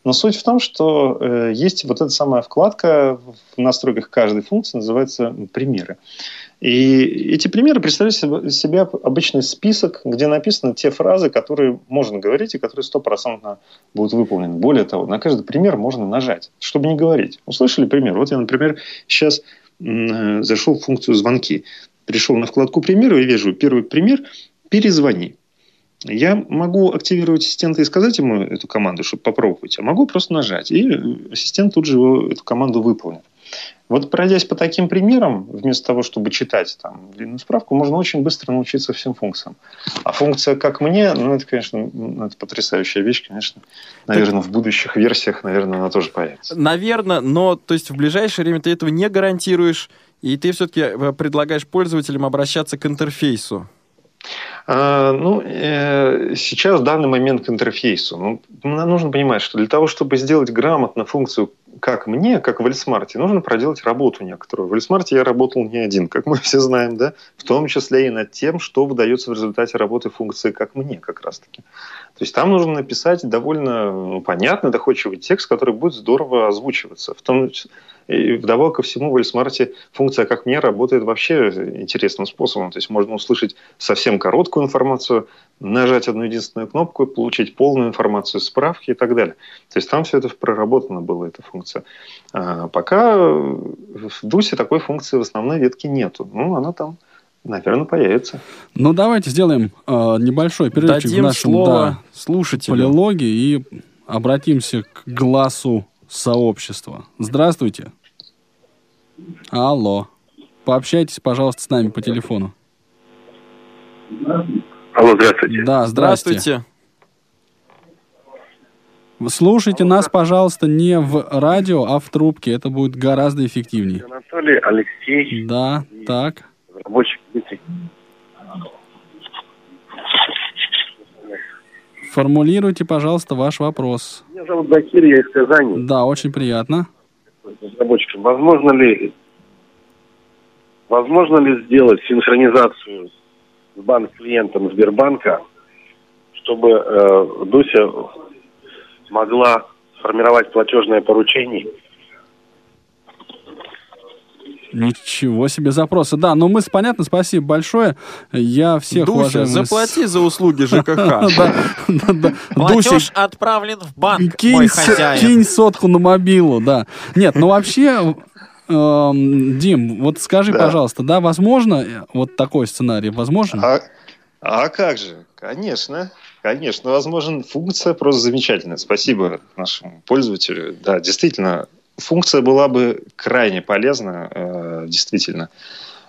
Но суть в том, что э, есть вот эта самая вкладка в настройках каждой функции, называется «Примеры». И эти примеры представляют из себя обычный список, где написаны те фразы, которые можно говорить и которые стопроцентно будут выполнены. Более того, на каждый пример можно нажать, чтобы не говорить. Услышали пример? Вот я, например, сейчас зашел в функцию «Звонки». Пришел на вкладку «Примеры» и вижу первый пример «Перезвони». Я могу активировать ассистента и сказать ему эту команду, чтобы попробовать, а могу просто нажать, и ассистент тут же эту команду выполнит. Вот пройдясь по таким примерам, вместо того, чтобы читать там длинную справку, можно очень быстро научиться всем функциям. А функция «как мне», ну, это, конечно, ну, это потрясающая вещь, конечно. Наверное, в будущих версиях, наверное, она тоже появится. Наверное, но то есть в ближайшее время ты этого не гарантируешь, и ты все-таки предлагаешь пользователям обращаться к интерфейсу. А, ну, э, сейчас в данный момент к интерфейсу. Ну, нам нужно понимать, что для того, чтобы сделать грамотно функцию как мне, как в Эльсмарте, нужно проделать работу некоторую. В Эльсмарте я работал не один, как мы все знаем, да, в том числе и над тем, что выдается в результате работы функции как мне как раз-таки. То есть там нужно написать довольно ну, понятный, доходчивый текст, который будет здорово озвучиваться. В том и вдобавок ко всему в Эльсмарте функция «как мне» работает вообще интересным способом. То есть можно услышать совсем короткую информацию, нажать одну единственную кнопку получить полную информацию, справки и так далее. То есть там все это проработано было, эта функция. А пока в Дусе такой функции в основной ветке нету. Ну, она там Наверное, появится. Ну, давайте сделаем э, небольшой перерывчик Дадим в нашем слово да, слушателю. полилоге и обратимся к глазу сообщества. Здравствуйте. Алло. Пообщайтесь, пожалуйста, с нами по телефону. Алло, здравствуйте. Да. Здравствуйте. Вы Слушайте нас, пожалуйста, не в радио, а в трубке. Это будет гораздо эффективнее. Анатолий, Алексей, Да, так. рабочий. Формулируйте, пожалуйста, ваш вопрос. Меня зовут Закир, я из Казани, Да, очень приятно. Разработчиком. Возможно ли, возможно ли сделать синхронизацию с банк-клиентом Сбербанка, чтобы э, Дуся могла сформировать платежное поручение Ничего себе запросы. Да, ну мы, понятно, спасибо большое. Я всех Дуся, уважаемых... заплати за услуги ЖКХ. Платеж отправлен в банк, кинь, мой с- хозяин. кинь сотку на мобилу, да. Нет, ну вообще, эм, Дим, вот скажи, пожалуйста, да, возможно, э, вот такой сценарий возможен? А, а как же? Конечно. Конечно, возможен. Функция просто замечательная. Спасибо нашему пользователю. Да, действительно, функция была бы крайне полезна, э, действительно.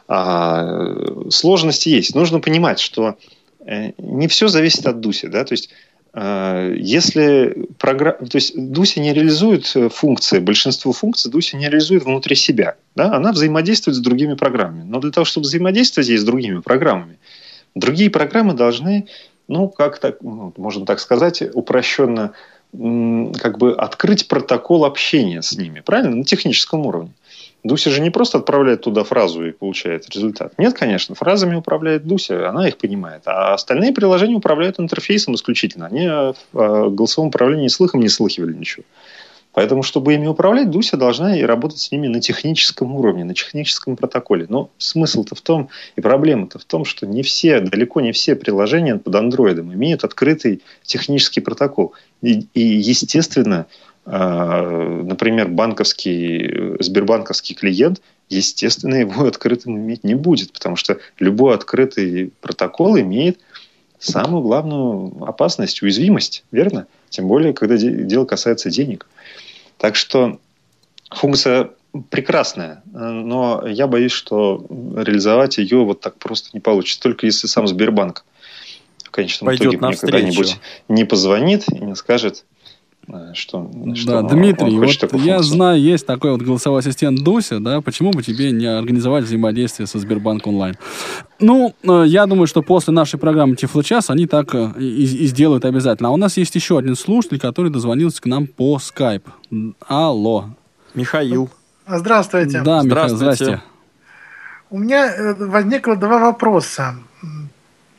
А, сложности есть. Нужно понимать, что э, не все зависит от Дуси, да, то есть э, если программа, то есть Дуся не реализует функции, большинство функций Дуся не реализует внутри себя, да, она взаимодействует с другими программами. Но для того, чтобы взаимодействовать ей с другими программами, другие программы должны, ну, как так, ну, можно так сказать, упрощенно как бы открыть протокол общения с ними, правильно, на техническом уровне. Дуся же не просто отправляет туда фразу и получает результат. Нет, конечно, фразами управляет Дуся, она их понимает. А остальные приложения управляют интерфейсом исключительно. Они о о голосовом управлении слыхом не слыхивали ничего. Поэтому, чтобы ими управлять, Дуся должна и работать с ними на техническом уровне, на техническом протоколе. Но смысл-то в том, и проблема-то в том, что не все, далеко не все приложения под андроидом имеют открытый технический протокол. И, и, естественно, э, например, банковский, сбербанковский клиент, естественно, его открытым иметь не будет, потому что любой открытый протокол имеет самую главную опасность, уязвимость, верно? Тем более, когда де- дело касается денег. Так что функция прекрасная, но я боюсь, что реализовать ее вот так просто не получится, только если сам Сбербанк в конечном Пойдет итоге мне когда-нибудь не позвонит и не скажет, что, что Да, Дмитрий, он вот я функцию. знаю, есть такой вот голосовой ассистент Дуся, да, почему бы тебе не организовать взаимодействие со Сбербанк онлайн? Ну, э, я думаю, что после нашей программы Тифлочас они так э, и, и сделают обязательно. А у нас есть еще один слушатель, который дозвонился к нам по скайп. Алло. Михаил. Здравствуйте. Да, Михаил, Здравствуйте. здрасте. У меня э, возникло два вопроса.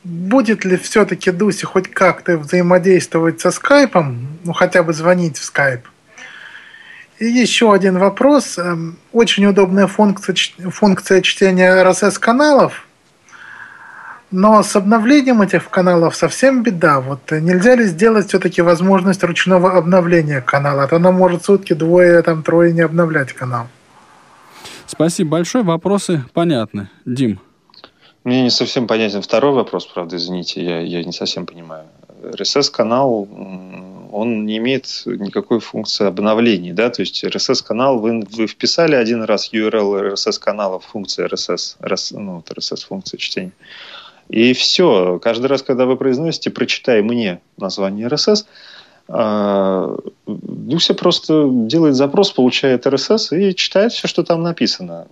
Будет ли все-таки Дуси хоть как-то взаимодействовать со скайпом, ну хотя бы звонить в скайп? И еще один вопрос. Эм, Очень удобная функция, функция чтения RSS-каналов, но с обновлением этих каналов совсем беда. Вот нельзя ли сделать все-таки возможность ручного обновления канала? А то она может сутки двое, там трое не обновлять канал. Спасибо большое, вопросы понятны. Дим. Мне не совсем понятен второй вопрос, правда, извините, я, я не совсем понимаю. RSS-канал, он не имеет никакой функции обновлений, да, то есть RSS-канал, вы, вы вписали один раз URL RSS-канала в функции RSS, RS, ну, вот RSS-функция чтения, и все, каждый раз, когда вы произносите «прочитай мне название RSS», а, Дуся просто делает запрос, получает RSS и читает все, что там написано.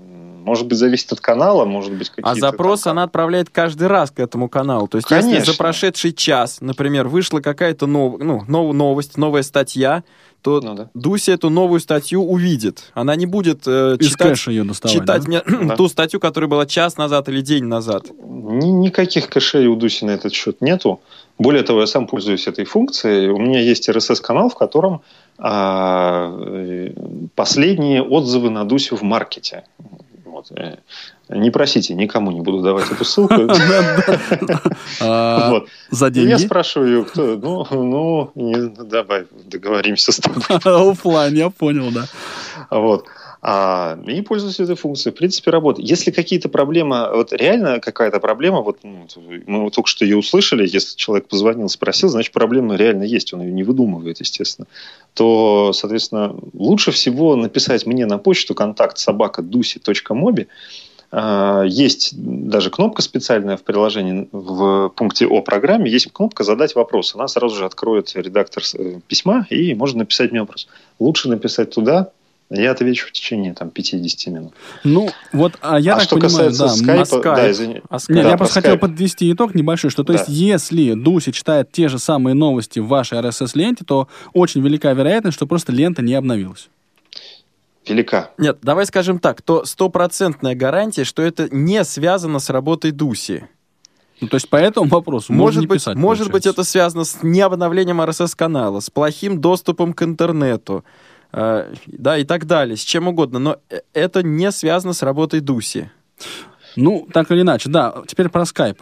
Может быть, зависит от канала, может быть, какие-то... А запрос она отправляет каждый раз к этому каналу. То есть, если Конечно. за прошедший час, например, вышла какая-то нов... ну, нов- новость, новая статья, то Ну да. Дуся эту новую статью увидит. Она не будет э, Из читать, ее доставать. читать да? мне Да. ту статью, которая была час назад или день назад. Ни- никаких кэшей у Дуси на этот счет нету. Более того, я сам пользуюсь этой функцией. У меня есть RSS-канал, в котором а, э, последние отзывы на Дусю в маркете. Вот. Э, Не просите, никому не буду давать эту ссылку. А. За Я деньги? спрашиваю ее, кто, ну, ну, давай договоримся с тобой. Оффлайн, я понял, да. Вот. А, и пользуюсь этой функцией. В принципе, работает. Если какие-то проблемы, вот реально какая-то проблема, вот ну, мы только что ее услышали, если человек позвонил, спросил, значит, проблема реально есть, он ее не выдумывает, естественно, то, соответственно, лучше всего написать мне на почту контакт собака дуси.моби. А, Есть даже кнопка специальная в приложении в пункте о программе, есть кнопка задать вопрос. Она сразу же откроет редактор э, письма и можно написать мне вопрос. Лучше написать туда, я отвечу в течение там, 50 минут. Ну, вот, а я а так что понимаю, касается да, скайпа, скайп? да, извини. А Нет? Да, я про просто хотел скайп. подвести итог небольшой, что то Да. есть если Дуся читает те же самые новости в вашей RSS-ленте, то очень велика вероятность, что просто лента не обновилась. Велика. Нет, давай скажем так, то стопроцентная гарантия, что это не связано с работой Дуси. Ну, то есть по этому вопросу можно Может не быть, писать. может быть, получается. это связано с необновлением RSS-канала, с плохим доступом к интернету, э, да, и так далее, с чем угодно. Но э- это не связано с работой Дуси. Ну, так или иначе, да. Теперь про скайп.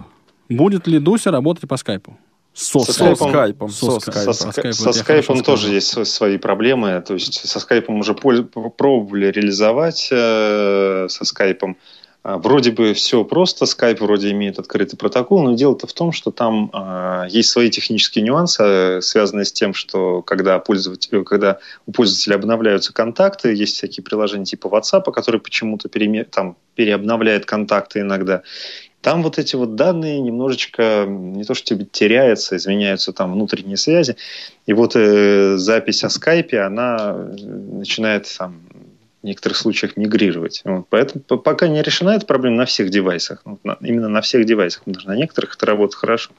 Будет ли Дуся работать по скайпу? Со, Со Со скайпом. скайпом. Со Со ска- скайпом. Со, Про ска- скайп со вот я скайпом тоже есть сво- свои проблемы. То есть со скайпом уже пробовали реализовать э, со скайпом. Вроде бы все просто, скайп вроде имеет открытый протокол, но дело-то в том, что там э, есть свои технические нюансы, э, связанные с тем, что когда, пользователь, когда у пользователя обновляются контакты, есть всякие приложения типа WhatsApp, которые почему-то переме- там, переобновляет контакты иногда. Там вот эти вот данные немножечко не то что теряются, изменяются там внутренние связи. И вот э, запись о скайпе, она э, начинает там, в некоторых случаях мигрировать. Вот, поэтому пока не решена эта проблема на всех девайсах. Вот на- именно на всех девайсах. Потому что на некоторых это работает хорошо.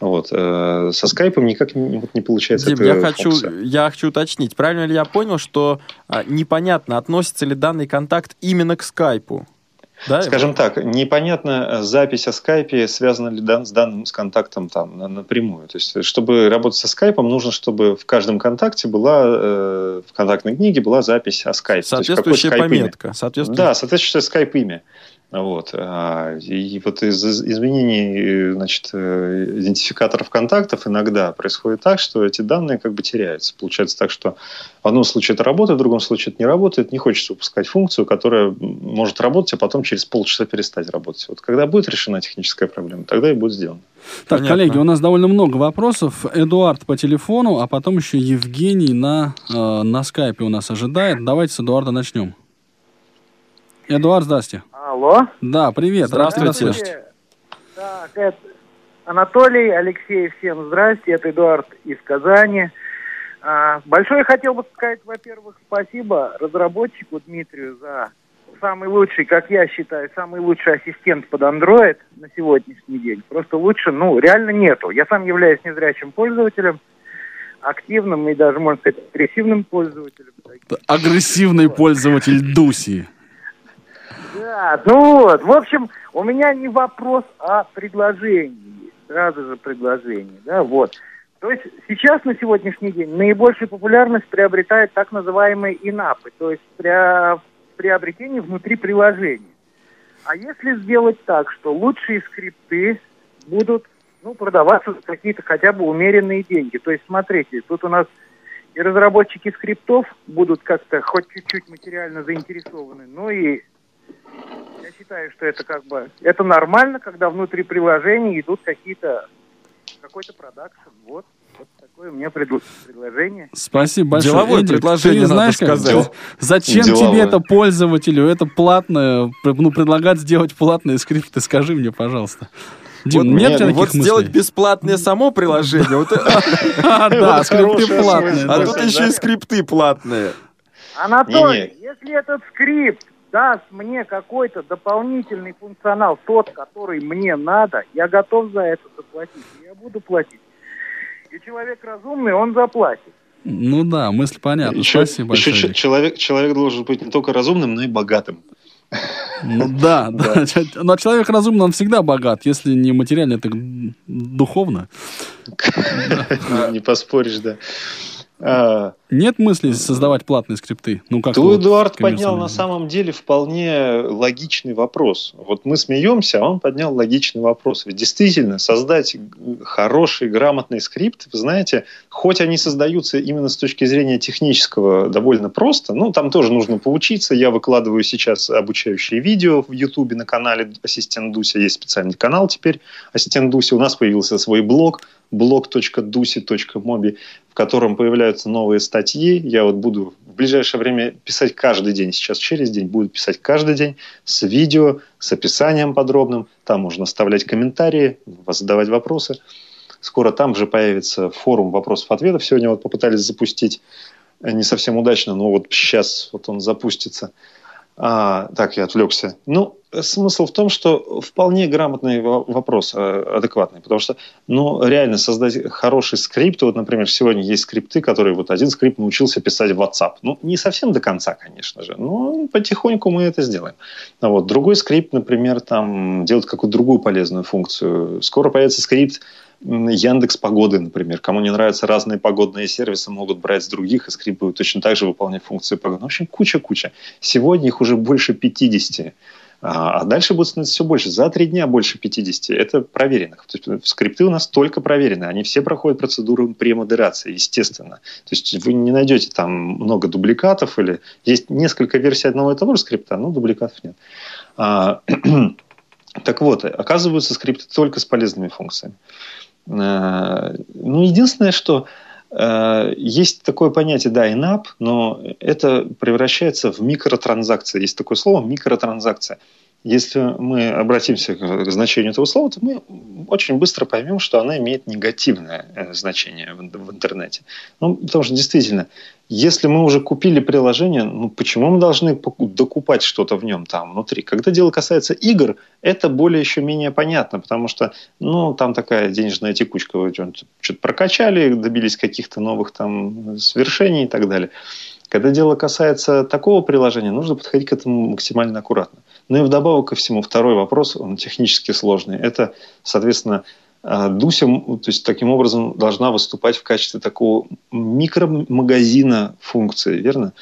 Вот, э, со скайпом никак не, вот не получается Дим, я хочу, я хочу уточнить, правильно ли я понял, что а, непонятно, относится ли данный контакт именно к скайпу? Да? Скажем так, непонятно, э, запись о скайпе связана ли дан- с данным с контактом там на- напрямую. То есть, чтобы работать со скайпом, нужно, чтобы в каждом контакте была, э, в контактной книге была запись о скайпе. Есть, Соответствующая скайп-имя. пометка. Соответствующая... Да, соответствующее скайп-имя. Вот. А, И вот из из- изменений э, значит, э, идентификаторов контактов иногда происходит так, что эти данные как бы теряются. Получается так, что в одном случае это работает, в другом случае это не работает. Не хочется упускать функцию, которая может работать, а потом через полчаса перестать работать. Вот когда будет решена техническая проблема, тогда и будет сделано. Так, Понятно. коллеги, у нас довольно много вопросов. Эдуард по телефону, а потом еще Евгений на, э, на скайпе у нас ожидает. Давайте с Эдуарда начнем. Эдуард, здрасте. Алло. Да, привет. Здравствуйте. слышать. Так, это Анатолий, Алексей, всем здрасте. Это Эдуард из Казани. А, большое хотел бы сказать, во-первых, спасибо разработчику Дмитрию за самый лучший, как я считаю, самый лучший ассистент под Android на сегодняшний день. Просто лучше, ну, реально нету. Я сам являюсь незрячим пользователем, активным и даже, можно сказать, агрессивным пользователем. Агрессивный пользователь Дуси. Да, ну вот, в общем, у меня не вопрос, а предложение. Сразу же предложение, да, вот. То есть сейчас на сегодняшний день наибольшую популярность приобретают так называемые инапы, то есть при, приобретение внутри приложения. А если сделать так, что лучшие скрипты будут ну, продаваться за какие-то хотя бы умеренные деньги. То есть, смотрите, тут у нас и разработчики скриптов будут как-то хоть чуть-чуть материально заинтересованы, ну и я считаю, что это как бы это нормально, когда внутри приложения идут какие-то какой-то продакшн. Вот. Вот такое у меня предло- предложение. Спасибо большое. Деловое Эдик, предложение, ты надо знаешь, как- сказать. зачем Деловое. тебе это пользователю, это платное, ну, предлагать сделать платные скрипты, скажи мне, пожалуйста. Дим, Вот, нет тебя вот таких сделать мыслей? бесплатное само приложение, вот да, скрипты платные. а тут еще и скрипты платные. Анатолий, если этот скрипт даст мне какой-то дополнительный функционал, тот, который мне надо, я готов за это заплатить. Я буду платить. И человек разумный, он заплатит. Ну да, мысль понятна. Еще, Спасибо еще большое. человек, человек должен быть не только разумным, но и богатым. Ну да, да. Но человек разумный, он всегда богат, если не материально, так духовно. Не поспоришь, да. А, Нет мысли создавать платные скрипты? Ну как То Эдуард поднял на самом деле вполне логичный вопрос. Вот мы смеемся, а он поднял логичный вопрос. Ведь действительно, создать хороший, грамотный скрипт, вы знаете, хоть они создаются именно с точки зрения технического довольно просто, ну, там тоже нужно поучиться. Я выкладываю сейчас обучающие видео в Ютубе на канале Ассистент Дуся. Есть специальный канал теперь Ассистент Дуся. У нас появился свой блог blog.dusi.mobi, в котором появляются новые статьи. Я вот буду в ближайшее время писать каждый день. Сейчас через день буду писать каждый день с видео, с описанием подробным. Там можно оставлять комментарии, задавать вопросы. Скоро там же появится форум вопросов-ответов. Сегодня вот попытались запустить э, не совсем удачно, но вот сейчас вот он запустится. А, так, я отвлекся. Ну, смысл в том, что вполне грамотный во- вопрос, э, адекватный, потому что, ну, реально создать хороший скрипт, вот, например, сегодня есть скрипты, которые вот один скрипт научился писать в WhatsApp. Ну, не совсем до конца, конечно же, но потихоньку мы это сделаем. А вот другой скрипт, например, там делает какую-то другую полезную функцию. Скоро появится скрипт Яндекс Погоды, например. Кому не нравятся разные погодные сервисы, могут брать с других, и скрипт точно так же выполнять функции погоды. В общем, куча-куча. Сегодня их уже больше 50. А а дальше будет становиться все больше. За три дня больше 50. Это проверенных. То есть скрипты у нас только проверены. Они все проходят процедуру премодерации, естественно. То есть вы не найдете там много дубликатов или есть несколько версий одного и того же скрипта, но дубликатов нет. А, так вот, оказываются скрипты только с полезными функциями. Э, Ну, единственное, что э, есть такое понятие, да, in-app, но это превращается в микротранзакции. Есть такое слово микротранзакция. Если мы обратимся к значению этого слова, то мы очень быстро поймем, что она имеет негативное э, значение в интернете. Ну, потому что действительно, если мы уже купили приложение, ну почему мы должны докупать что-то в нем там внутри? Когда дело касается игр, это более еще менее понятно, потому что, ну, там такая денежная текучка, вы что-то прокачали, добились каких-то новых там свершений и так далее. Когда дело касается такого приложения, нужно подходить к этому максимально аккуратно. Ну и вдобавок ко всему, второй вопрос, он технически сложный. Это, соответственно, Дуся, м, то есть таким образом должна выступать в качестве такого микромагазина функции, верно?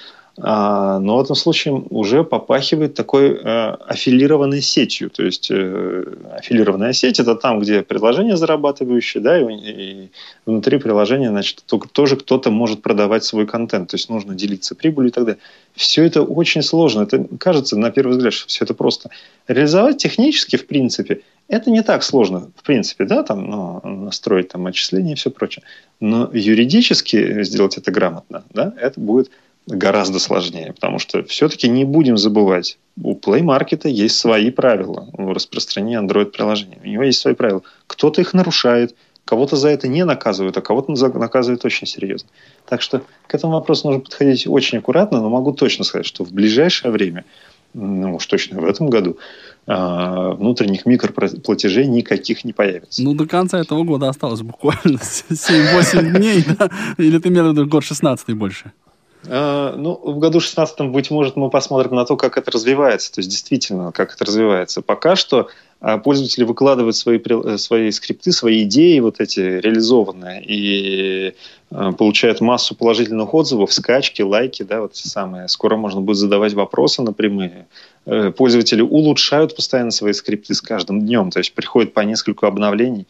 А, Но в этом случае уже попахивает такой э, аффилированной сетью. То есть э, аффилированная сеть это там, где приложение зарабатывающее, да, и, внутри приложения, значит, тоже кто-то может продавать свой контент. То есть нужно делиться прибылью и так далее. Все это очень сложно. Это кажется на первый взгляд, что все это просто. Реализовать технически, в принципе, это не так сложно, в принципе, да, там, ну, настроить там отчисления и все прочее. Но юридически сделать это грамотно, да, это будет гораздо сложнее, потому что все-таки не будем забывать, у Play Market есть свои правила в распространении Android-приложений. У него есть свои правила. Кто-то их нарушает, Кого-то за это не наказывают, а кого-то наказывают очень серьезно. Так что к этому вопросу нужно подходить очень аккуратно, но могу точно сказать, что в ближайшее время, ну уж точно в этом году, а, внутренних микроплатежей никаких не появится. Ну, до конца этого года осталось буквально 7-8 дней, да? Или ты имел в виду год 16 больше? А, Ну, в году 16 быть может, мы посмотрим на то, как это развивается. То есть, действительно, как это развивается. Пока что пользователи выкладывают свои, э, свои скрипты, свои идеи вот эти реализованные и а, получают массу положительных отзывов, скачки, лайки, да, вот самые. Скоро можно будет задавать вопросы напрямую. Э, Пользователи улучшают постоянно свои скрипты с каждым днем. То есть, приходит по нескольку обновлений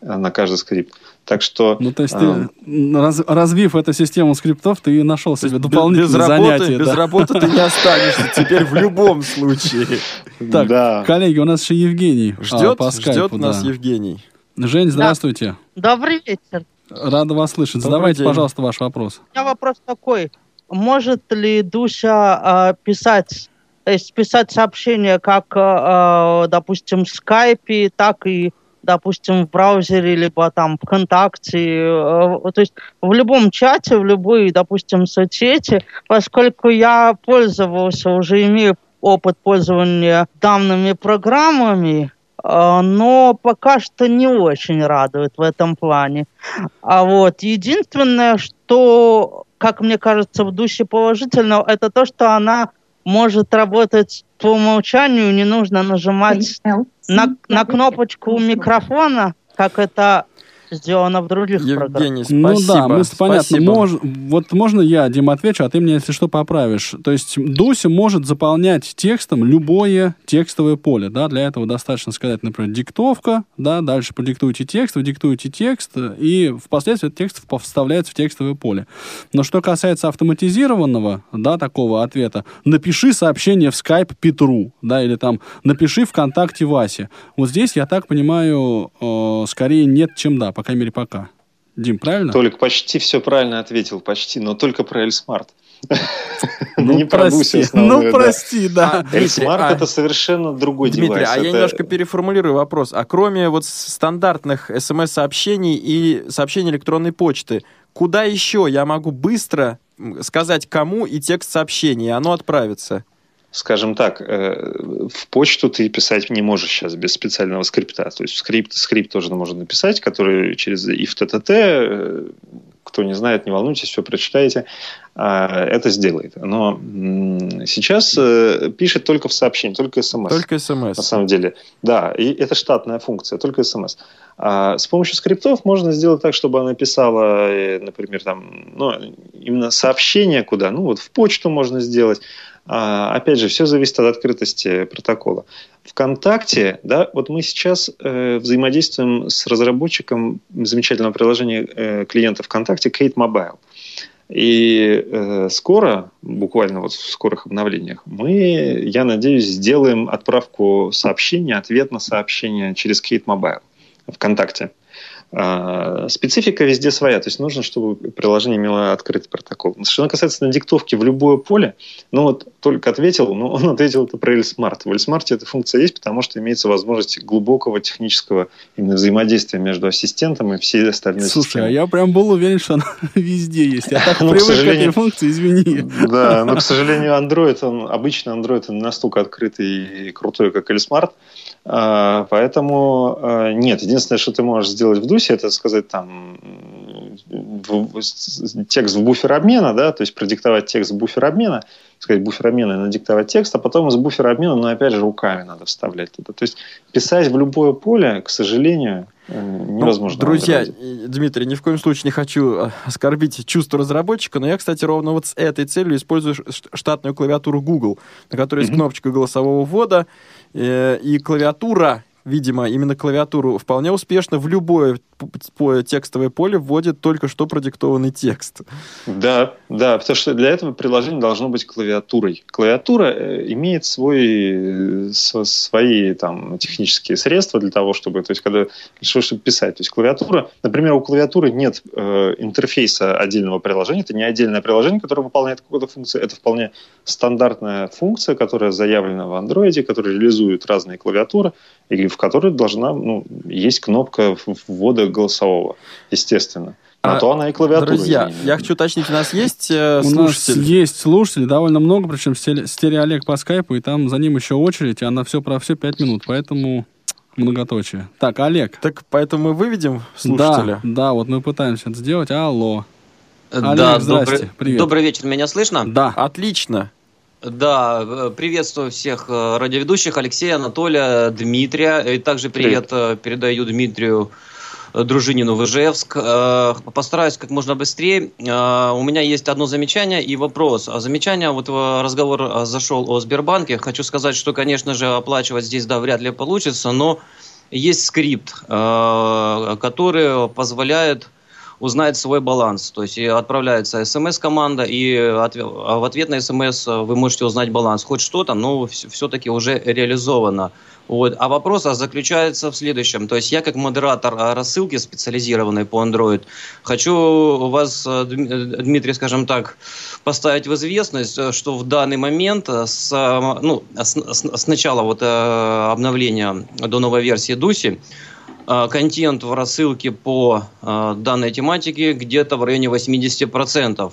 э, на каждый скрипт. Так что... Ну, то есть а, ты, раз- развив эту систему скриптов, ты нашел себе Без- дополнительные без работы, занятия. без да. работы ты не останешься теперь в любом случае. Так, да. коллеги, у нас еще Евгений а, Ждет, по ждет скайпу. нас да. Евгений. Жень, здравствуйте. Добрый вечер. Рада вас слышать. Добрый Задавайте, день. пожалуйста, ваш вопрос. У меня вопрос такой. Может ли Дуся а, писать, то есть писать сообщения как, а, а, допустим, в скайпе, так и, допустим, в браузере, либо там ВКонтакте, а, то есть в любом чате, в любой, допустим, соцсети, поскольку я пользовался, уже имею опыт пользования данными программами, а, но пока что не очень радует в этом плане. А вот единственное, что, как мне кажется, в душе положительного, это то, что она может работать по умолчанию, не нужно нажимать на, на кнопочку микрофона, как это сделано в других программах. Евгений, Ну да, мы, понятно. спасибо. Мож- вот можно я, Дим, отвечу, а ты мне, если что, поправишь. То есть Дуся может заполнять текстом любое текстовое поле, да, для этого достаточно сказать, например, диктовка, да, дальше продиктуйте текст, вы диктуете текст, и впоследствии этот текст вставляется в текстовое поле. Но что касается автоматизированного, да, такого ответа, напиши сообщение в Skype Петру, да, или там напиши ВКонтакте Васе. Вот здесь, я так понимаю, э, скорее нет, чем да, по крайней мере, пока. Дим, правильно? Толик почти все правильно ответил, почти, но только про Эльсмарт. Ну, Не про прости. Ну, да. прости, да. Эльсмарт а- это совершенно другой Дмитрий, девайс. а я немножко переформулирую вопрос. А кроме вот стандартных смс-сообщений и сообщений электронной почты, куда еще я могу быстро сказать кому и текст сообщения, и оно отправится? Скажем так, э, в почту ты писать не можешь сейчас без специального скрипта. То есть скрипт, скрипт тоже можно написать, который через if.ttt, э, кто не знает, не волнуйтесь, все прочитаете, а, это сделает. Но сейчас э, пишет только в сообщении, только смс. Только смс. На самом деле, да, и это штатная функция, только смс. А с помощью скриптов можно сделать так, чтобы она писала, например, там, ну, именно сообщение куда, ну вот в почту можно сделать. А, опять же, все зависит от открытости протокола. ВКонтакте, да, вот мы сейчас э, взаимодействуем с разработчиком замечательного приложения э, клиента ВКонтакте Kate Mobile. И э, скоро, буквально вот в скорых обновлениях, мы, я надеюсь, сделаем отправку сообщения, ответ на сообщение через Kate Mobile ВКонтакте. А, специфика везде своя, то есть нужно, чтобы приложение имело открытый протокол. Что касается диктовки в любое поле, ну вот только ответил, но он ответил это про Эльсмарт. В Эльсмарте эта функция есть, потому что имеется возможность глубокого технического именно взаимодействия между ассистентом и всей остальной Слушай, системой. а я прям был уверен, что она везде есть. Я так Ну, к привык к этой сожалению. функции, извини. Да, но, к сожалению, Android, он, обычно Android он настолько открытый и крутой, как Эльсмарт. А, Поэтому а, нет, единственное, что ты можешь сделать в Дусе, это сказать там текст в буфер обмена, да, то есть продиктовать текст в буфер обмена, сказать буфер обмена и надиктовать текст, а потом из буфера обмена, но опять же руками надо вставлять туда. То есть писать в любое поле, к сожалению, э, Ну, невозможно. на друзья, Дмитрий, ни в коем случае не хочу э, оскорбить чувство разработчика, но я, кстати, ровно вот с этой целью использую штатную клавиатуру Google, на которой есть Мгм. кнопочка голосового ввода, и клавиатура, видимо, именно клавиатуру вполне успешно в любое текстовое поле вводит только что продиктованный текст. Да, да, потому что для этого приложение должно быть клавиатурой. Клавиатура э, имеет свой, э, свои там, технические средства для того, чтобы, то есть, когда, что, чтобы писать. То есть, клавиатура, например, у клавиатуры нет э, интерфейса отдельного приложения, это не отдельное приложение, которое выполняет какую-то функцию, это вполне стандартная функция, которая заявлена в Android, которая реализует разные клавиатуры, и в которой должна, ну, есть кнопка ввода голосового, естественно. На А, то она и клавиатура. Друзья, извини. я хочу уточнить, у нас есть э, У нас есть слушатели, довольно много, причем стере- стереолег по скайпу, и там за ним еще очередь, а на все про все пять минут, поэтому многоточие. Так, Олег. Так поэтому мы выведем слушателя. Да, да, вот мы пытаемся это сделать. Алло. Олег, да, здрасте, добрый, привет. добрый вечер, меня слышно? Да. Отлично. Да, э, приветствую всех э, радиоведущих, Алексея, Анатолия, Дмитрия. И также привет, э, передаю Дмитрию Дружинину в Ижевск. Постараюсь как можно быстрее. У меня есть одно замечание и вопрос. А Замечание, вот разговор зашел о Сбербанке. Хочу сказать, что, конечно же, оплачивать здесь, да, вряд ли получится, но есть скрипт, который позволяет узнает свой баланс. То есть отправляется смс-команда, и отве- а в ответ на смс вы можете узнать баланс. Хоть что-то, но все-таки уже реализовано. Вот. А вопрос а, заключается в следующем. То есть я как модератор а, рассылки специализированной по Android хочу вас, Дм- э, Дмитрий, скажем так, поставить в известность, э, что в данный момент э, с, ну, с, с- с начала вот, э, обновления до новой версии Дуси э, контент в рассылке по э, данной тематике где-то в районе 80%.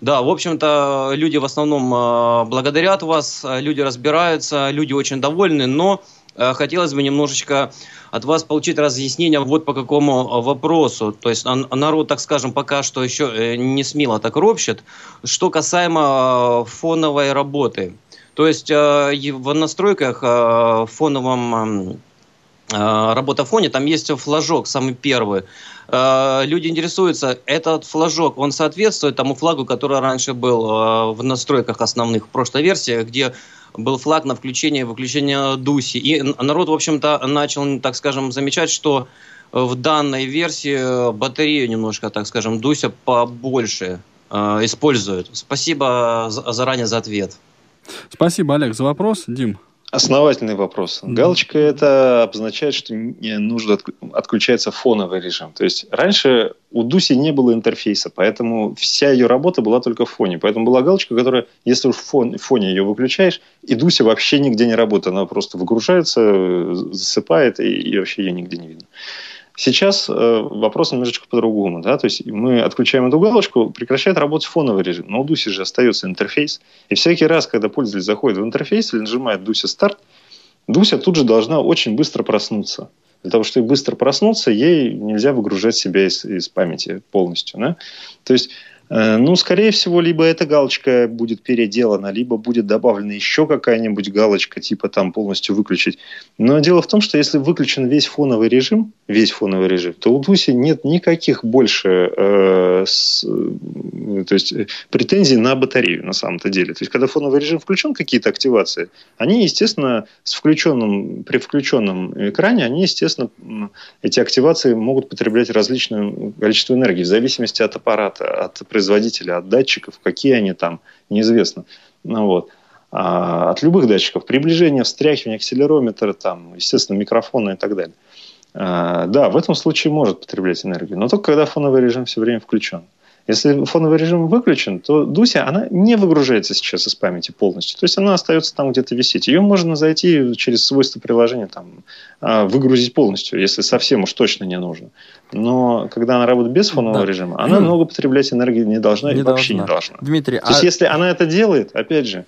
Да, в общем-то, люди в основном э, благодарят вас, э, люди разбираются, люди очень довольны, но э, хотелось бы немножечко от вас получить разъяснение вот по какому э, вопросу. То есть народ, так скажем, пока что еще э, не смело так ропщет. Что касаемо э, фоновой работы. То есть э, в настройках э, в фоновом э, работа в фоне, там есть флажок, самый первый. Э, Люди интересуются, этот флажок, он соответствует тому флагу, который раньше был э, в настройках основных в прошлой версии, где был флаг на включение и выключение Дуси. И народ, в общем-то, начал, так скажем, замечать, что в данной версии батарею немножко, так скажем, Дуся побольше э, использует. Спасибо за- заранее за ответ. Спасибо, Олег, за вопрос. Дим. Основательный вопрос. Галочка это обозначает, что не нужно отк- отключается фоновый режим. То есть раньше у Дуси не было интерфейса, поэтому вся ее работа была только в фоне. Поэтому была галочка, которая, если уж в фон- в фоне ее выключаешь, и Дуся вообще нигде не работает. Она просто выгружается, засыпает, и, и вообще ее нигде не видно. Сейчас э, вопрос немножечко по-другому. Да? То есть мы отключаем эту галочку, прекращает работать фоновый режим. Но у Дуси же остается интерфейс. И всякий раз, когда пользователь заходит в интерфейс или нажимает Дуся старт, Дуся тут же должна очень быстро проснуться. Для того, чтобы быстро проснуться, ей нельзя выгружать себя из, из памяти полностью. Да? То есть, ну, скорее всего, либо эта галочка будет переделана, либо будет добавлена еще какая-нибудь галочка, типа там полностью выключить. Но дело в том, что если выключен весь фоновый режим, весь фоновый режим, то у Дуси нет никаких больше э, с- э, то есть, э, претензий на батарею на самом-то деле. То есть, когда фоновый режим включен, какие-то активации, они, естественно, с включенным, при включенном экране, они, естественно, эти активации могут потреблять различное количество энергии в зависимости от аппарата, от производителя, от датчиков, какие они там, неизвестно. Ну, вот. А, от любых датчиков. Приближение, встряхивание, акселерометра, там, естественно, микрофона и так далее. А, да, в этом случае может потреблять энергию, но только когда фоновый режим все время включен. Если фоновый режим выключен, то Дуся, она не выгружается сейчас из памяти полностью. То есть она остается там где-то висеть. Ее можно зайти через свойства приложения там, а, выгрузить полностью, если совсем уж точно не нужно. Но когда она работает без фонового Да. режима, она много потреблять энергии не должна Не и вообще должна. не должна. Дмитрий, То есть а- если она это делает, опять же,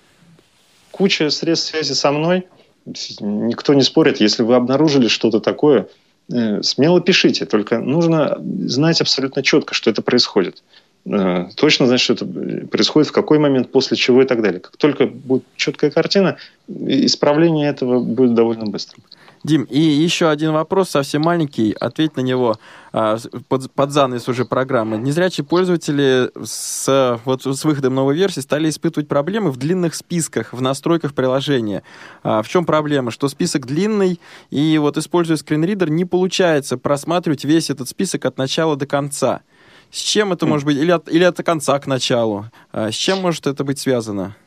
куча средств связи со мной, никто не спорит, если вы обнаружили что-то такое, смело пишите, только нужно знать абсолютно четко, что это происходит. Э, Точно знать, что это происходит, в какой момент, после чего и так далее. Как только будет четкая картина, исправление этого будет довольно быстрым. Дим, и еще один вопрос, совсем маленький, ответь на него а, под, под занавес уже программы. Незрячие пользователи с, вот, с выходом новой версии стали испытывать проблемы в длинных списках, в настройках приложения. А, в чем проблема? Что список длинный, и вот используя скринридер, не получается просматривать весь этот список от начала до конца. С чем это может быть? Или от, или от конца к началу? А, с чем может это быть связано?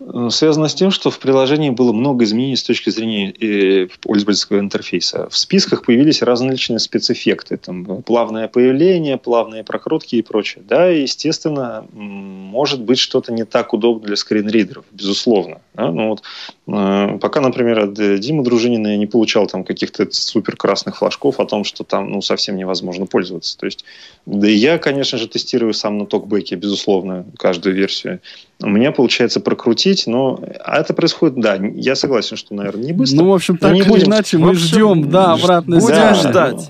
Э, Связано с тем, что в приложении было много изменений с точки зрения э, пользовательского интерфейса. В списках появились различные спецэффекты. Там, плавное появление, плавные прокрутки и прочее. Да, и, естественно, может быть что-то не так удобно для скринридеров, безусловно. Да? Ну, вот, э, пока, например, от э, Димы Дружинина я не получал там каких-то супер красных флажков о том, что там ну, совсем невозможно пользоваться. То есть, да и я, конечно же, тестирую сам на токбеке, безусловно, каждую версию. У меня получается прокрутить, но а это происходит, да, я согласен, что, наверное, не быстро. Ну, в общем, так не или будем- иначе, мы общем, ждем, да, обратной да, связи.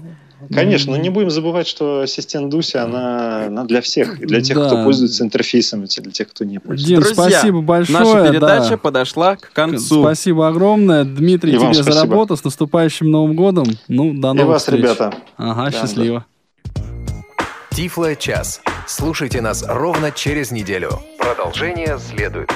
Конечно, но не будем забывать, что ассистент Дуся, она, она для всех. И для тех, Да. кто пользуется интерфейсом, и для тех, кто не пользуется. Дим, спасибо большое. Наша передача да. подошла к концу. Спасибо огромное. Дмитрий, И тебе за работу. С наступающим Новым годом. Ну, до И новых вас, встреч. ребята. Ага, Да, счастливо. Тифло час. Слушайте нас ровно через неделю. Продолжение следует.